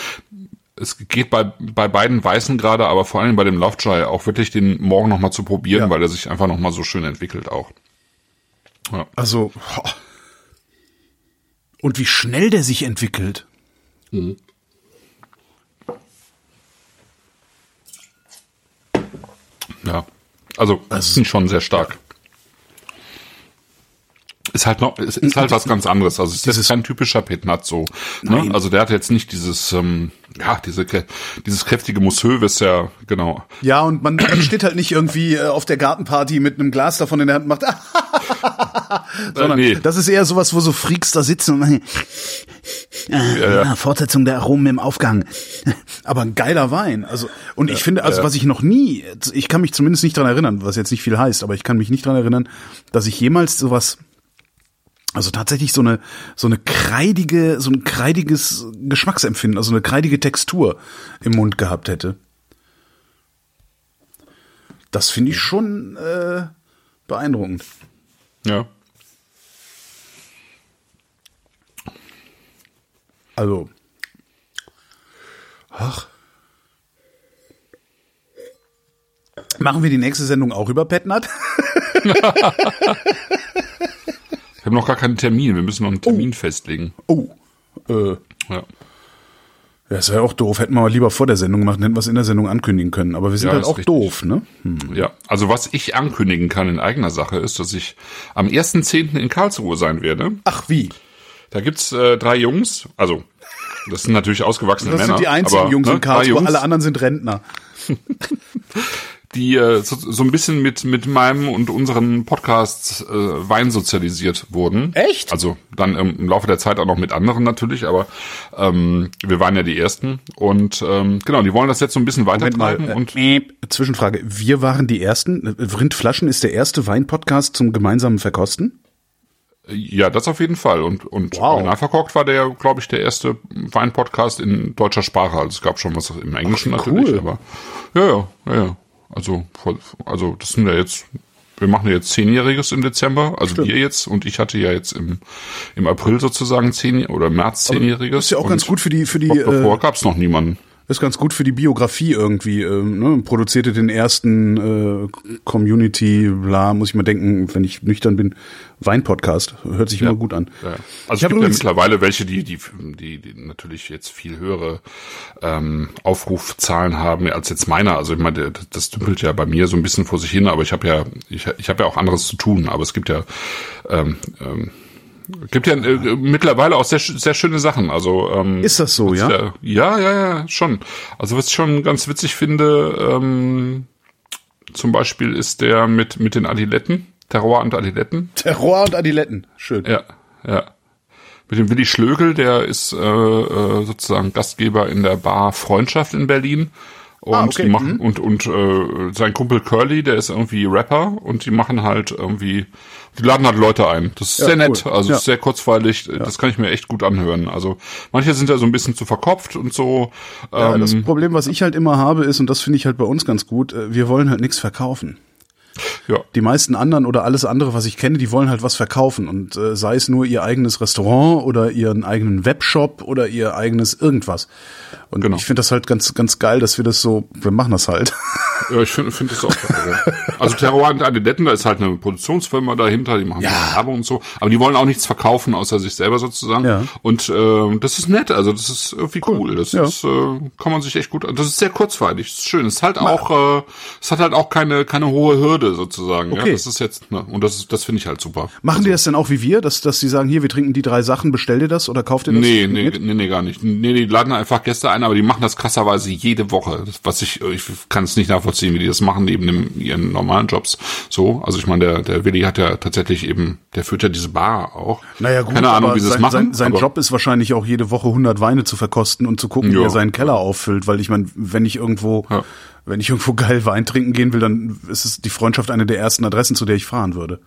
es geht bei, bei beiden Weißen gerade, aber vor allem bei dem Lovejoy auch wirklich den morgen noch mal zu probieren, Ja. weil er sich einfach noch mal so schön entwickelt auch. Ja. Also. Und wie schnell der sich entwickelt. Ja. Also, das sind schon sehr stark. Ist halt noch, ist, ist halt was ganz anderes. Also es ist kein typischer Petnat so. Ne? Also der hat jetzt nicht dieses, ähm, ja, diese, dieses kräftige Mousseux, was ja, genau. Ja, und man, man steht halt nicht irgendwie äh, auf der Gartenparty mit einem Glas davon in der Hand und macht, [laughs] sondern nee. das ist eher sowas, wo so Freaks da sitzen und machen, äh, Ja, ja. ja, Fortsetzung der Aromen im Aufgang. Aber ein geiler Wein. Also, und ich finde, also ja. was ich noch nie, ich kann mich zumindest nicht dran erinnern, was jetzt nicht viel heißt, aber ich kann mich nicht dran erinnern, dass ich jemals sowas also tatsächlich so eine so eine kreidige, so ein kreidiges Geschmacksempfinden, also eine kreidige Textur im Mund gehabt hätte. Das finde ich schon äh, beeindruckend. Ja. Also, ach. Machen wir die nächste Sendung auch über Petnat? [laughs] [laughs] Wir haben noch gar keinen Termin. Wir müssen noch einen Termin festlegen. Oh, äh, Ja. ja, ist ja auch doof. Hätten wir mal lieber vor der Sendung gemacht, hätten wir es in der Sendung ankündigen können. Aber wir sind Ja, halt auch richtig. doof, ne? Ja, also was ich ankündigen kann in eigener Sache ist, dass ich am 1.10. in Karlsruhe sein werde. Ach wie? Da gibt's äh, drei Jungs, also das sind natürlich ausgewachsene Das Männer. sind die einzigen aber, Jungs ne, in Karlsruhe, Jungs, alle anderen sind Rentner. [laughs] die äh, so, so ein bisschen mit mit meinem und unseren Podcasts äh, Wein sozialisiert wurden. Echt? Also dann im, im Laufe der Zeit auch noch mit anderen natürlich, aber ähm, wir waren ja die ersten und ähm, genau, die wollen das jetzt so ein bisschen Moment mal, weitertreiben äh, und. Zwischenfrage. Wir waren die Ersten. Rindflaschen ist der erste Weinpodcast zum gemeinsamen Verkosten? Ja, das auf jeden Fall. Und, und Wow. Original verkorkt war der, glaube ich, der erste Wein-Podcast in deutscher Sprache. Also es gab schon was im Englischen Ach, natürlich, cool. aber ja, ja, ja, ja. Also, also das sind ja jetzt, wir machen ja jetzt zehnjähriges im Dezember, also wir jetzt und ich hatte ja jetzt im, im April sozusagen zehn oder März zehnjähriges. Ist ja auch ganz gut für die, für die, Davor äh, gab's noch niemanden. Ist ganz gut für die Biografie irgendwie. Äh, ne? Produzierte den ersten äh, Community, bla, muss ich mal denken, wenn ich nüchtern bin, Wein-Podcast. Hört sich immer gut an. Ja. Ich Also es hab gibt ja mittlerweile welche, die, die, die, die natürlich jetzt viel höhere ähm, Aufrufzahlen haben als jetzt meiner. Also ich meine, der- das dümpelt ja bei mir so ein bisschen vor sich hin, aber ich habe ja, ich, ich habe ja auch anderes zu tun. Aber es gibt ja ähm, ähm, gibt ja äh, mittlerweile auch sehr, sehr schöne Sachen. Also ähm, Ist das so, ja? Ja, ja, ja, ja, schon. Also was ich schon ganz witzig finde, ähm, zum Beispiel ist der mit mit den Adiletten, Terroir und Adiletten. Terror und Adiletten. Schön. Ja, ja. Mit dem Willi Schlögel, der ist äh, äh, sozusagen Gastgeber in der Bar Freundschaft in Berlin. Und Ah, okay, die machen und und äh, sein Kumpel Curly, der ist irgendwie Rapper und die machen halt irgendwie, die laden halt Leute ein. Das ist Ja, sehr cool. nett, also Ja. sehr kurzweilig. Das kann ich mir echt gut anhören. Also manche sind ja so ein bisschen zu verkopft und so. Ja, Ähm, das Problem, was ich halt immer habe, ist, und das finde ich halt bei uns ganz gut, äh, wir wollen halt nichts verkaufen. ja. Die meisten anderen oder alles andere, was ich kenne, die wollen halt was verkaufen und äh, sei es nur ihr eigenes Restaurant oder ihren eigenen Webshop oder ihr eigenes irgendwas. Und Genau. ich finde das halt ganz ganz geil, dass wir das so, wir machen das halt. Ja, ich finde find das auch. [laughs] ja. Also Terror und Adiletten, da ist halt eine Produktionsfirma dahinter, die machen Ja. Werbung und so, aber die wollen auch nichts verkaufen außer sich selber sozusagen. Ja. Und äh, das ist nett, also das ist irgendwie cool. Das Ja. ist, äh, kann man sich echt gut. Das ist sehr kurzweilig, das ist schön. Es ist halt auch, äh, es hat halt auch keine keine hohe Hürde sozusagen. Okay. Ja, das ist jetzt, ne, und das ist, das finde ich halt super. Machen die das denn auch wie wir, dass dass die sagen, hier, wir trinken die drei Sachen, bestell dir das oder kauft ihr das? Nee, nee, mit? nee, nee, gar nicht. Nee, die laden einfach Gäste ein, aber die machen das krasserweise jede Woche. Was ich, ich kann es nicht nachvollziehen, wie die das machen neben dem, ihren normalen Jobs so. Also ich meine, der, der Willi hat ja tatsächlich eben, der führt ja diese Bar auch. Naja, gut, Keine Ahnung, wie sie es sein, machen. Sein, sein Job ist wahrscheinlich auch jede Woche 100 Weine zu verkosten und zu gucken, wie Ja. er seinen Keller auffüllt, weil ich meine, wenn ich irgendwo, Ja. wenn ich irgendwo [laughs] geil Wein trinken gehen will, dann ist es die Freundschaft eine der ersten Adressen, zu der ich fahren würde.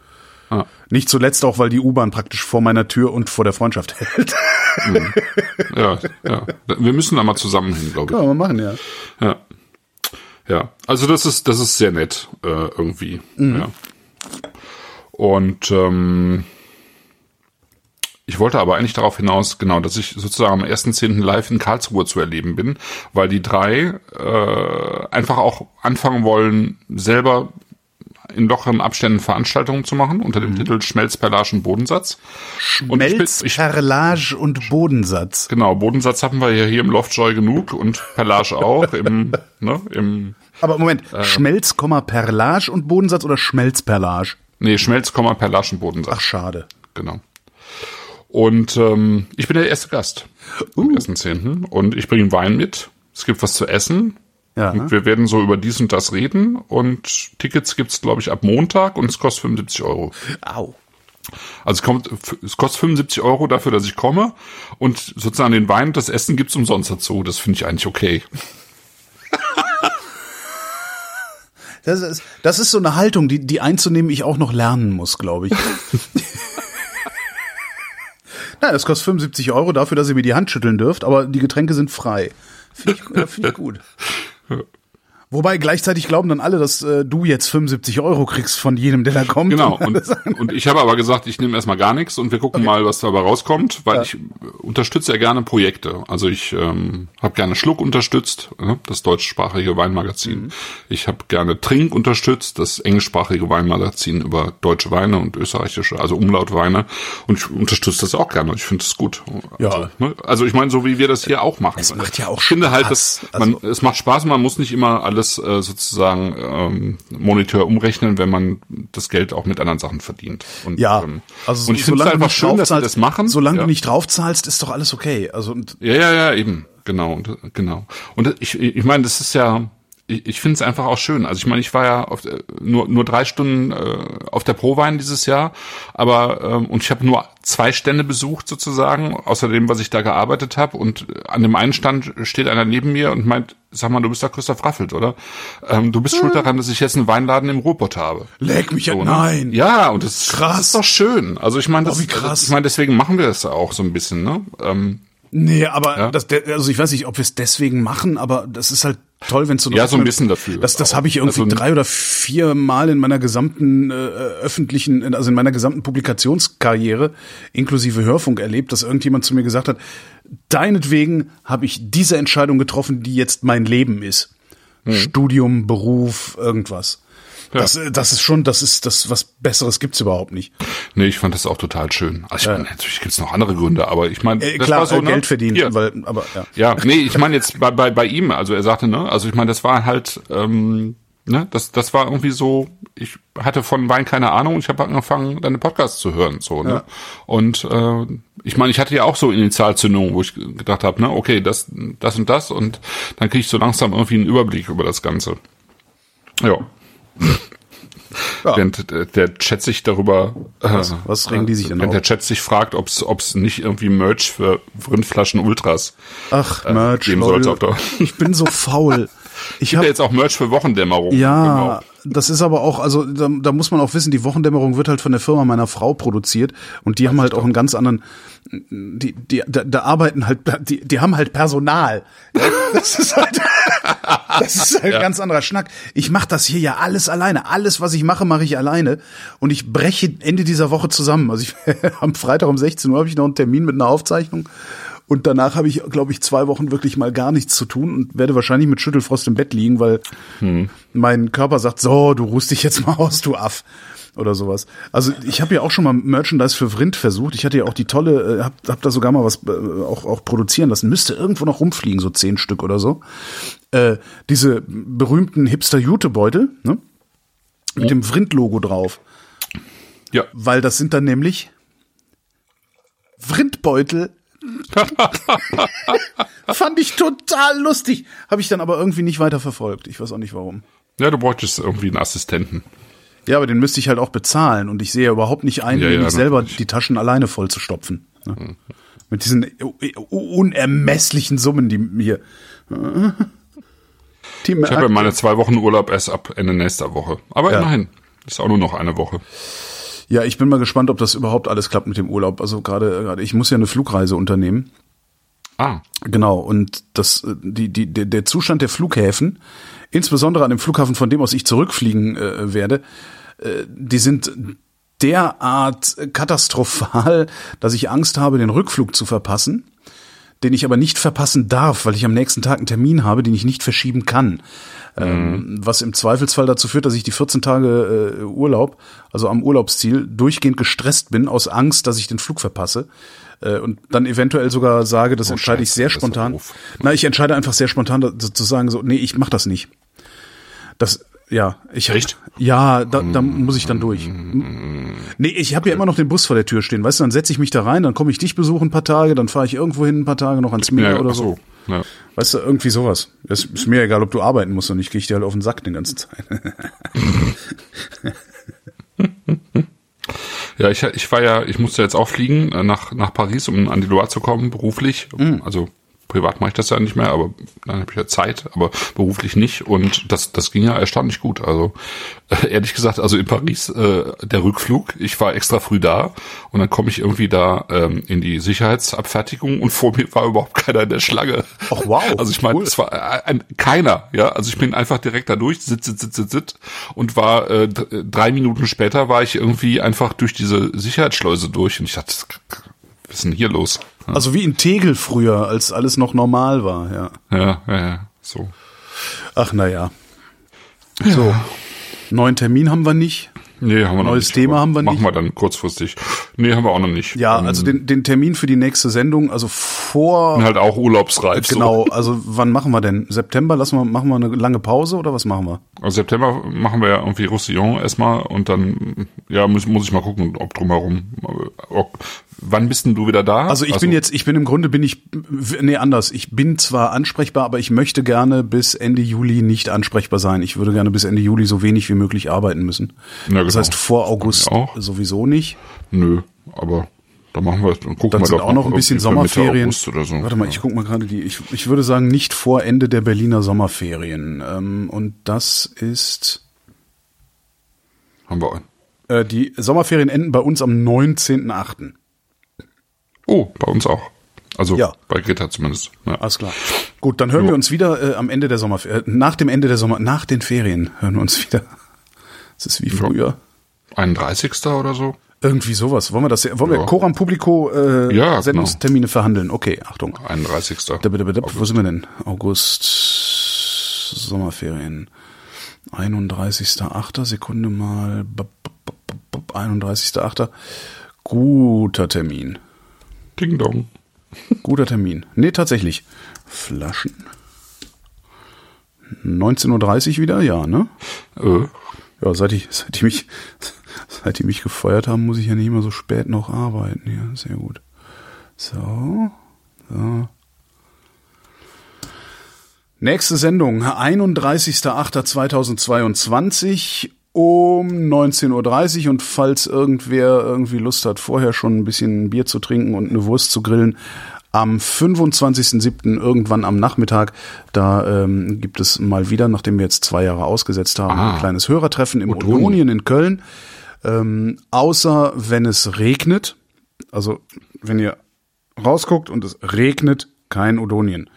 Ja. Nicht zuletzt auch, weil die U-Bahn praktisch vor meiner Tür und vor der Freundschaft [laughs] hält. Ja, ja. Wir müssen da mal zusammen hin, glaube ich. Kann man machen, ja. Ja. Ja, also das ist, das ist sehr nett, äh, irgendwie. Ja. Und ähm, ich wollte aber eigentlich darauf hinaus, genau, dass ich sozusagen am 1.10. live in Karlsruhe zu erleben bin, weil die drei äh, einfach auch anfangen wollen, selber in lockeren Abständen Veranstaltungen zu machen, unter dem Titel Schmelz, Perlage und Bodensatz. Und ich bin- Melz, Perlage und Bodensatz. Genau, Bodensatz haben wir ja hier im Loftjoy genug und Perlage auch im, [laughs] ne, im Aber Moment, Äh. Schmelz, Perlage und Bodensatz oder Schmelzperlage? Nee, Schmelz, Perlage und Bodensatz. Ach, schade. Genau. Und ähm, ich bin der erste Gast Uh. am 1.10. Und ich bringe Wein mit. Es gibt was zu essen. Ja. Und wir werden so über dies und das reden. Und Tickets gibt's glaube ich, ab Montag und es kostet 75 Euro. Au. Also es, kommt, es kostet 75 Euro dafür, dass ich komme. Und sozusagen den Wein und das Essen gibt's umsonst dazu. Das finde ich eigentlich okay. [laughs] Das ist, das ist so eine Haltung, die, die einzunehmen ich auch noch lernen muss, glaube ich. [laughs] Nein, das kostet 75 Euro dafür, dass ihr mir die Hand schütteln dürft, aber die Getränke sind frei. Finde ich, äh, find ich gut. Ja. Wobei gleichzeitig glauben dann alle, dass äh, du jetzt 75 Euro kriegst von jedem, der da kommt. Genau, Und [laughs] und, und ich habe aber gesagt, ich nehme erstmal gar nichts und wir gucken mal, was dabei rauskommt, weil ich äh, unterstütze ja gerne Projekte. Also ich ähm, habe gerne Schluck unterstützt, ne, das deutschsprachige Weinmagazin. Mhm. Ich habe gerne Trink unterstützt, das englischsprachige Weinmagazin über deutsche Weine und österreichische, also Umlautweine. Und ich unterstütze das auch gerne. Ich finde es gut. Ja. Also, ne, also ich meine, so wie wir das hier auch machen. Es macht ja auch ich finde halt, Spaß. dass man, Also- es macht Spaß, man muss nicht immer alles äh, sozusagen ähm, Monitor umrechnen, wenn man das Geld auch mit anderen Sachen verdient. Und, ja, ähm, also und ich finde es solange du einfach nicht schön, dass sie draufzahlst- das machen. Solange ja. du nicht draufzahlst, ist doch alles okay. Also und Ja, ja, ja, eben. Genau, und, genau. Und ich, ich meine, das ist ja, ich, ich finde es einfach auch schön. Also ich meine, ich war ja auf, äh, nur nur drei Stunden äh, auf der Prowein dieses Jahr, aber ähm, und ich habe nur zwei Stände besucht sozusagen, außer dem, was ich da gearbeitet habe. Und an dem einen Stand steht einer neben mir und meint, sag mal, du bist doch Christoph Raffelt, oder? Ähm, du bist schuld daran, dass ich jetzt einen Weinladen im Ruhrpott habe. leg mich So, ne? nein. Ja, und das, Krass. das ist doch schön. Also ich meine, das, Oh, krass. ich meine, deswegen machen wir das auch so ein bisschen, ne? Ähm, Nee, aber Ja. das, also ich weiß nicht, ob wir es deswegen machen, aber das ist halt toll, wenn so Ja, so ein bisschen dafür Das, das habe ich irgendwie Also- drei oder vier Mal in meiner gesamten äh, öffentlichen, also in meiner gesamten Publikationskarriere inklusive Hörfunk erlebt, dass irgendjemand zu mir gesagt hat: Deinetwegen habe ich diese Entscheidung getroffen, die jetzt mein Leben ist. Hm. Studium, Beruf, irgendwas. Das, äh, das ist schon, das ist das, was Besseres gibt's überhaupt nicht. Nee, ich fand das auch total schön. Also ich meine, natürlich gibt's noch andere Gründe, aber ich meine, Äh, das klar, war so, äh, ne? Geld verdienen, Hier. weil, aber ja. Ja, nee, ich meine jetzt bei, bei, bei ihm, also er sagte, ne, also ich meine, das war halt, ähm, ne, das, das war irgendwie so, ich hatte von Wein keine Ahnung ich habe angefangen, deine Podcasts zu hören, so, ne? Ja. Und äh, ich meine, ich hatte ja auch so Initialzündungen, wo ich gedacht habe, ne, okay, das, das und das und dann kriege ich so langsam irgendwie einen Überblick über das Ganze. Ja. [laughs] Ja. Während der- der Chat sich darüber. äh, Was- was regen die sich denn Wenn auf? der Chat sich fragt, ob es nicht irgendwie Merch für Rindflaschen Ultras Ach, Merch, geben sollte auf der. [laughs] Ich bin so faul. [laughs] Ich habe ja jetzt auch Merch für Wochendämmerung. Ja, das ist aber auch, also da, da muss man auch wissen, die Wochendämmerung wird halt von der Firma meiner Frau produziert und die haben halt auch einen ganz anderen, die, die, da, da arbeiten halt, die, die haben halt Personal. Das ist halt, [laughs] das ist halt ein ganz anderer Schnack. Ich mache das hier ja alles alleine. Alles, was ich mache, mache ich alleine und ich breche Ende dieser Woche zusammen. Also ich, [laughs] am Freitag um 16 Uhr habe ich noch einen Termin mit einer Aufzeichnung. Und danach habe ich, glaube ich, zwei Wochen wirklich mal gar nichts zu tun und werde wahrscheinlich mit Schüttelfrost im Bett liegen, weil mein Körper sagt, so, du ruhst dich jetzt mal aus, du Aff. Oder sowas. Also ich habe ja auch schon mal Merchandise für Vrind versucht. Ich hatte ja auch die tolle, äh, hab, hab da sogar mal was äh, auch, auch produzieren lassen. Müsste irgendwo noch rumfliegen, so zehn Stück oder so. Äh, diese berühmten Hipster-Jutebeutel, ne? Mit dem Vrind-Logo drauf. Ja. Weil das sind dann nämlich Vrindbeutel. [laughs] Fand ich total lustig. Habe ich dann aber irgendwie nicht weiter verfolgt. Ich weiß auch nicht warum. Ja, du bräuchtest irgendwie einen Assistenten. Ja, aber den müsste ich halt auch bezahlen und ich sehe ja überhaupt nicht ein, Ja, mir ja, nicht selber natürlich. die Taschen alleine voll zu stopfen. Ne? Mit diesen unermesslichen Summen, die mir. [laughs] Die Ich habe ja meine zwei Wochen Urlaub erst ab Ende nächster Woche. Aber Ja. immerhin. Ist auch nur noch eine Woche. Ja, ich bin mal gespannt, ob das überhaupt alles klappt mit dem Urlaub. Also gerade, gerade ich muss ja eine Flugreise unternehmen. Ah, Genau, und das, äh, die, die, der Zustand der Flughäfen, insbesondere an dem Flughafen, von dem aus ich zurückfliegen äh, werde, äh, die sind derart katastrophal, dass ich Angst habe, den Rückflug zu verpassen, den ich aber nicht verpassen darf, weil ich am nächsten Tag einen Termin habe, den ich nicht verschieben kann. Ähm, was im Zweifelsfall dazu führt, dass ich die 14 Tage äh, Urlaub, also am Urlaubsziel, durchgehend gestresst bin, aus Angst, dass ich den Flug verpasse. Äh, und dann eventuell sogar sage, das entscheide ich Scheiße, sehr das ist spontan. Na, ich entscheide einfach sehr spontan da- zu sagen, so, nee, ich mach das nicht. Das, ja, ich Echt? Ja, da, da muss ich dann durch. Nee, ich habe ja immer noch den Bus vor der Tür stehen, weißt du, dann setze ich mich da rein, dann komme ich dich besuchen ein paar Tage, dann fahre ich irgendwo hin ein paar Tage noch ans Meer ja, oder so. so. Ja. Weißt du, irgendwie sowas. Es ist mir egal, ob du arbeiten musst oder nicht, gehe ich dir halt auf den Sack den ganzen Zeit. [laughs] [laughs] Ja, ich, ich war ja, ich musste jetzt auch fliegen äh, nach, nach Paris, um an die Loire zu kommen, beruflich. Mhm. Also privat mache ich das ja nicht mehr, aber dann habe ich ja Zeit, aber beruflich nicht. Und das, das ging ja erstaunlich gut. Also äh, ehrlich gesagt, also in Paris äh, der Rückflug, ich war extra früh da und dann komme ich irgendwie da ähm, in die Sicherheitsabfertigung und vor mir war überhaupt keiner in der Schlange. Ach, wow, [laughs] Also ich meine, cool. es war äh, ein, keiner, ja. Also ich bin einfach direkt da durch, sitz, sitz, sitz, sitz, sitz und war äh, d- drei Minuten später war ich irgendwie einfach durch diese Sicherheitsschleuse durch und ich dachte, was ist denn hier los? Also wie in Tegel früher, als alles noch normal war, ja. Ja, ja, ja, so. Ach, na ja. So. Neuen Termin haben wir nicht. Nee, haben wir noch Neues nicht. Thema haben wir machen nicht. wir dann kurzfristig. Nee, haben wir auch noch nicht. Ja, Ähm, also den, den Termin für die nächste Sendung, also vor halt auch urlaubsreif. Genau, also wann machen wir denn? September? Lassen wir, machen wir eine lange Pause oder was machen wir? So. Also September machen wir ja irgendwie Roussillon erstmal und dann, ja, muss, muss ich mal gucken, ob drumherum. Ob, wann bist denn du wieder da? Also ich bin jetzt, ich bin im Grunde bin ich, nee, anders. Ich bin zwar ansprechbar, aber ich möchte gerne bis Ende Juli nicht ansprechbar sein. Ich würde gerne bis Ende Juli so wenig wie möglich arbeiten müssen. Ja, Das genau. heißt vor August sowieso nicht. Nö, aber da machen wir, dann gucken Dann wir sind auch noch ein bisschen Sommerferien. So. Warte mal, ich guck mal gerade die. Ich, ich würde sagen nicht vor Ende der Berliner Sommerferien. Ähm, und das ist Haben wir. äh, die Sommerferien enden bei uns am 19.8. Oh, bei uns auch. Also Ja. bei Greta zumindest. Ja. Alles klar. Gut, dann hören wir uns wieder äh, am Ende der Sommerferien, äh, nach dem Ende der Sommer, nach den Ferien hören wir uns wieder. Es ist wie früher. 31. oder so? Irgendwie sowas. Wollen wir das? Wollen wir Ja. Coram Publico äh, Ja, genau. Sendungstermine verhandeln? Okay, Achtung. 31. Da, bitte, bitte, wo sind wir denn? August, Sommerferien. 31.8. Sekunde mal. Bop, bop, bop, bop, bop, 31.8. Guter Termin. Ding dong. Guter Termin. Nee, tatsächlich. Flaschen. 19.30 Uhr wieder? Ja, ne? Äh, Ja, seit ich, seit die mich, seit die mich gefeuert haben, muss ich ja nicht immer so spät noch arbeiten. Ja, sehr gut. So. So. Nächste Sendung, 31.08.2022 um 19.30 Uhr und falls irgendwer irgendwie Lust hat, vorher schon ein bisschen Bier zu trinken und eine Wurst zu grillen, am 25.07. irgendwann am Nachmittag, da ähm, gibt es mal wieder, nachdem wir jetzt zwei Jahre ausgesetzt haben, Ah. ein kleines Hörertreffen im Odonien. Odonien in Köln. Ähm, außer wenn es regnet, also wenn ihr rausguckt und es regnet, kein Odonien.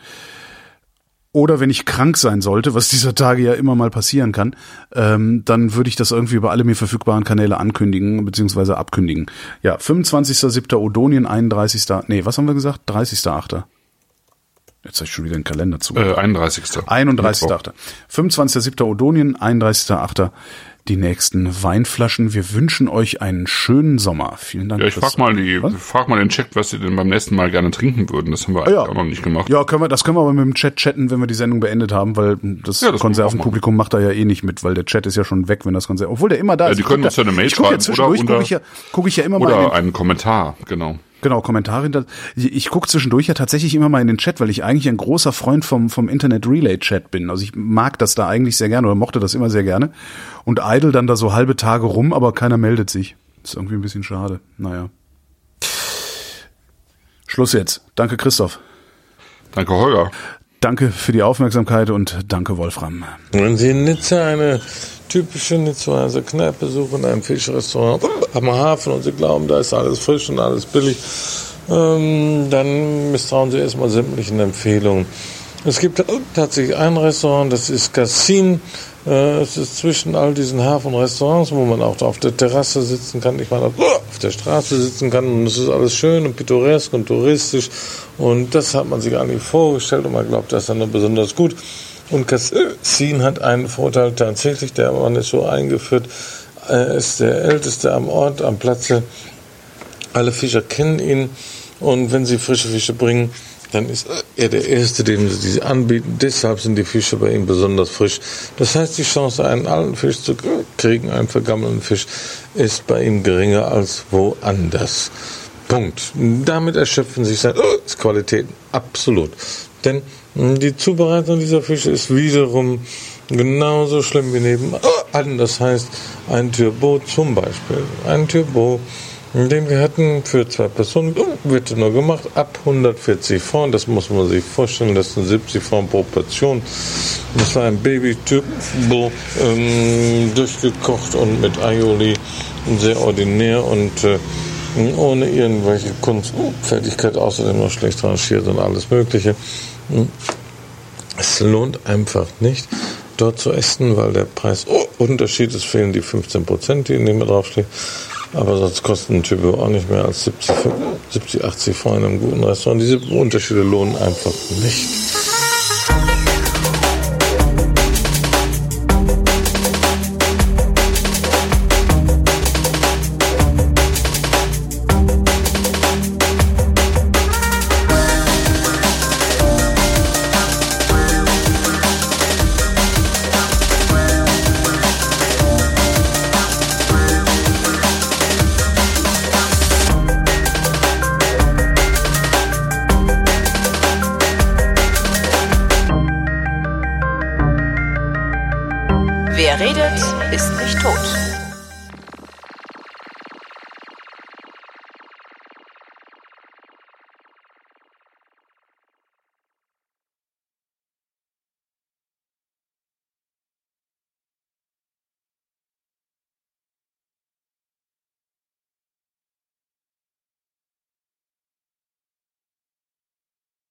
Oder wenn ich krank sein sollte, was dieser Tage ja immer mal passieren kann, ähm, dann würde ich das irgendwie über alle mir verfügbaren Kanäle ankündigen bzw. abkündigen. Ja, 25.07. Odonien, 31. Nee, was haben wir gesagt? 30.08. Jetzt habe ich schon wieder den Kalender zu. äh, 31. 31.8. 25.07. Odonien, 31.8. Die nächsten Weinflaschen. Wir wünschen euch einen schönen Sommer. Vielen Dank. Ja, ich frag mal die, Was? frag mal den Chat, was sie denn beim nächsten Mal gerne trinken würden. Das haben wir eigentlich ja. auch noch nicht gemacht. Ja, können wir, das können wir aber mit dem Chat chatten, wenn wir die Sendung beendet haben, weil das, Ja, das Konservenpublikum macht da ja eh nicht mit, weil der Chat ist ja schon weg, wenn das Konserven, obwohl der immer da Ja, ist. die können guck uns ja eine Mail ich guck ja schreiben zwischendurch oder gucke ich ja, gucke ich ja immer mal in Oder einen Kommentar, genau. Genau, Kommentare hinter. Ich gucke zwischendurch ja tatsächlich immer mal in den Chat, weil ich eigentlich ein großer Freund vom, vom Internet Relay Chat bin. Also ich mag das da eigentlich sehr gerne oder mochte das immer sehr gerne. Und idle dann da so halbe Tage rum, aber keiner meldet sich. Ist irgendwie ein bisschen schade. Naja. Schluss jetzt. Danke, Christoph. Danke, Holger. Danke für die Aufmerksamkeit und danke, Wolfram. Wenn Sie in Nizza eine typische Nizzaer Kneipe suchen, ein Fischrestaurant am Hafen und Sie glauben, da ist alles frisch und alles billig, ähm, dann misstrauen Sie erstmal sämtlichen Empfehlungen. Es gibt tatsächlich ein Restaurant, das ist Cassin. Äh, es ist zwischen all diesen Hafenrestaurants, wo man auch auf der Terrasse sitzen kann, ich meine, auf der Straße sitzen kann. Und es ist alles schön und pittoresk und touristisch. Und das hat man sich eigentlich vorgestellt und man glaubt, das ist dann besonders gut. Und Cassin hat einen Vorteil tatsächlich, der Mann ist so eingeführt, er ist der Älteste am Ort, am Platze. Alle Fischer kennen ihn. Und wenn sie frische Fische bringen, dann ist er der Erste, dem sie diese anbieten. Deshalb sind die Fische bei ihm besonders frisch. Das heißt, die Chance, einen alten Fisch zu kriegen, einen vergammelten Fisch, ist bei ihm geringer als woanders. Punkt. Damit erschöpfen sich seine Qualitäten. Absolut. Denn die Zubereitung dieser Fische ist wiederum genauso schlimm wie nebenan. Das heißt, ein Turbo zum Beispiel. Ein Turbo den wir hatten für zwei Personen, wird nur gemacht, ab 140 Franc, das muss man sich vorstellen, das sind 70 Franc pro Portion. Das war ein Baby-Typ, ähm, durchgekocht und mit Aioli, sehr ordinär und äh, ohne irgendwelche Kunstfertigkeit, außerdem noch schlecht rangiert und alles Mögliche. Es lohnt einfach nicht, dort zu essen, weil der Preisunterschied ist, fehlen die 15 Prozent, die in dem draufstehen. Aber sonst kosten ein Typ auch nicht mehr als 70, 70 80 Franc in einem guten Restaurant. Diese Unterschiede lohnen einfach nicht.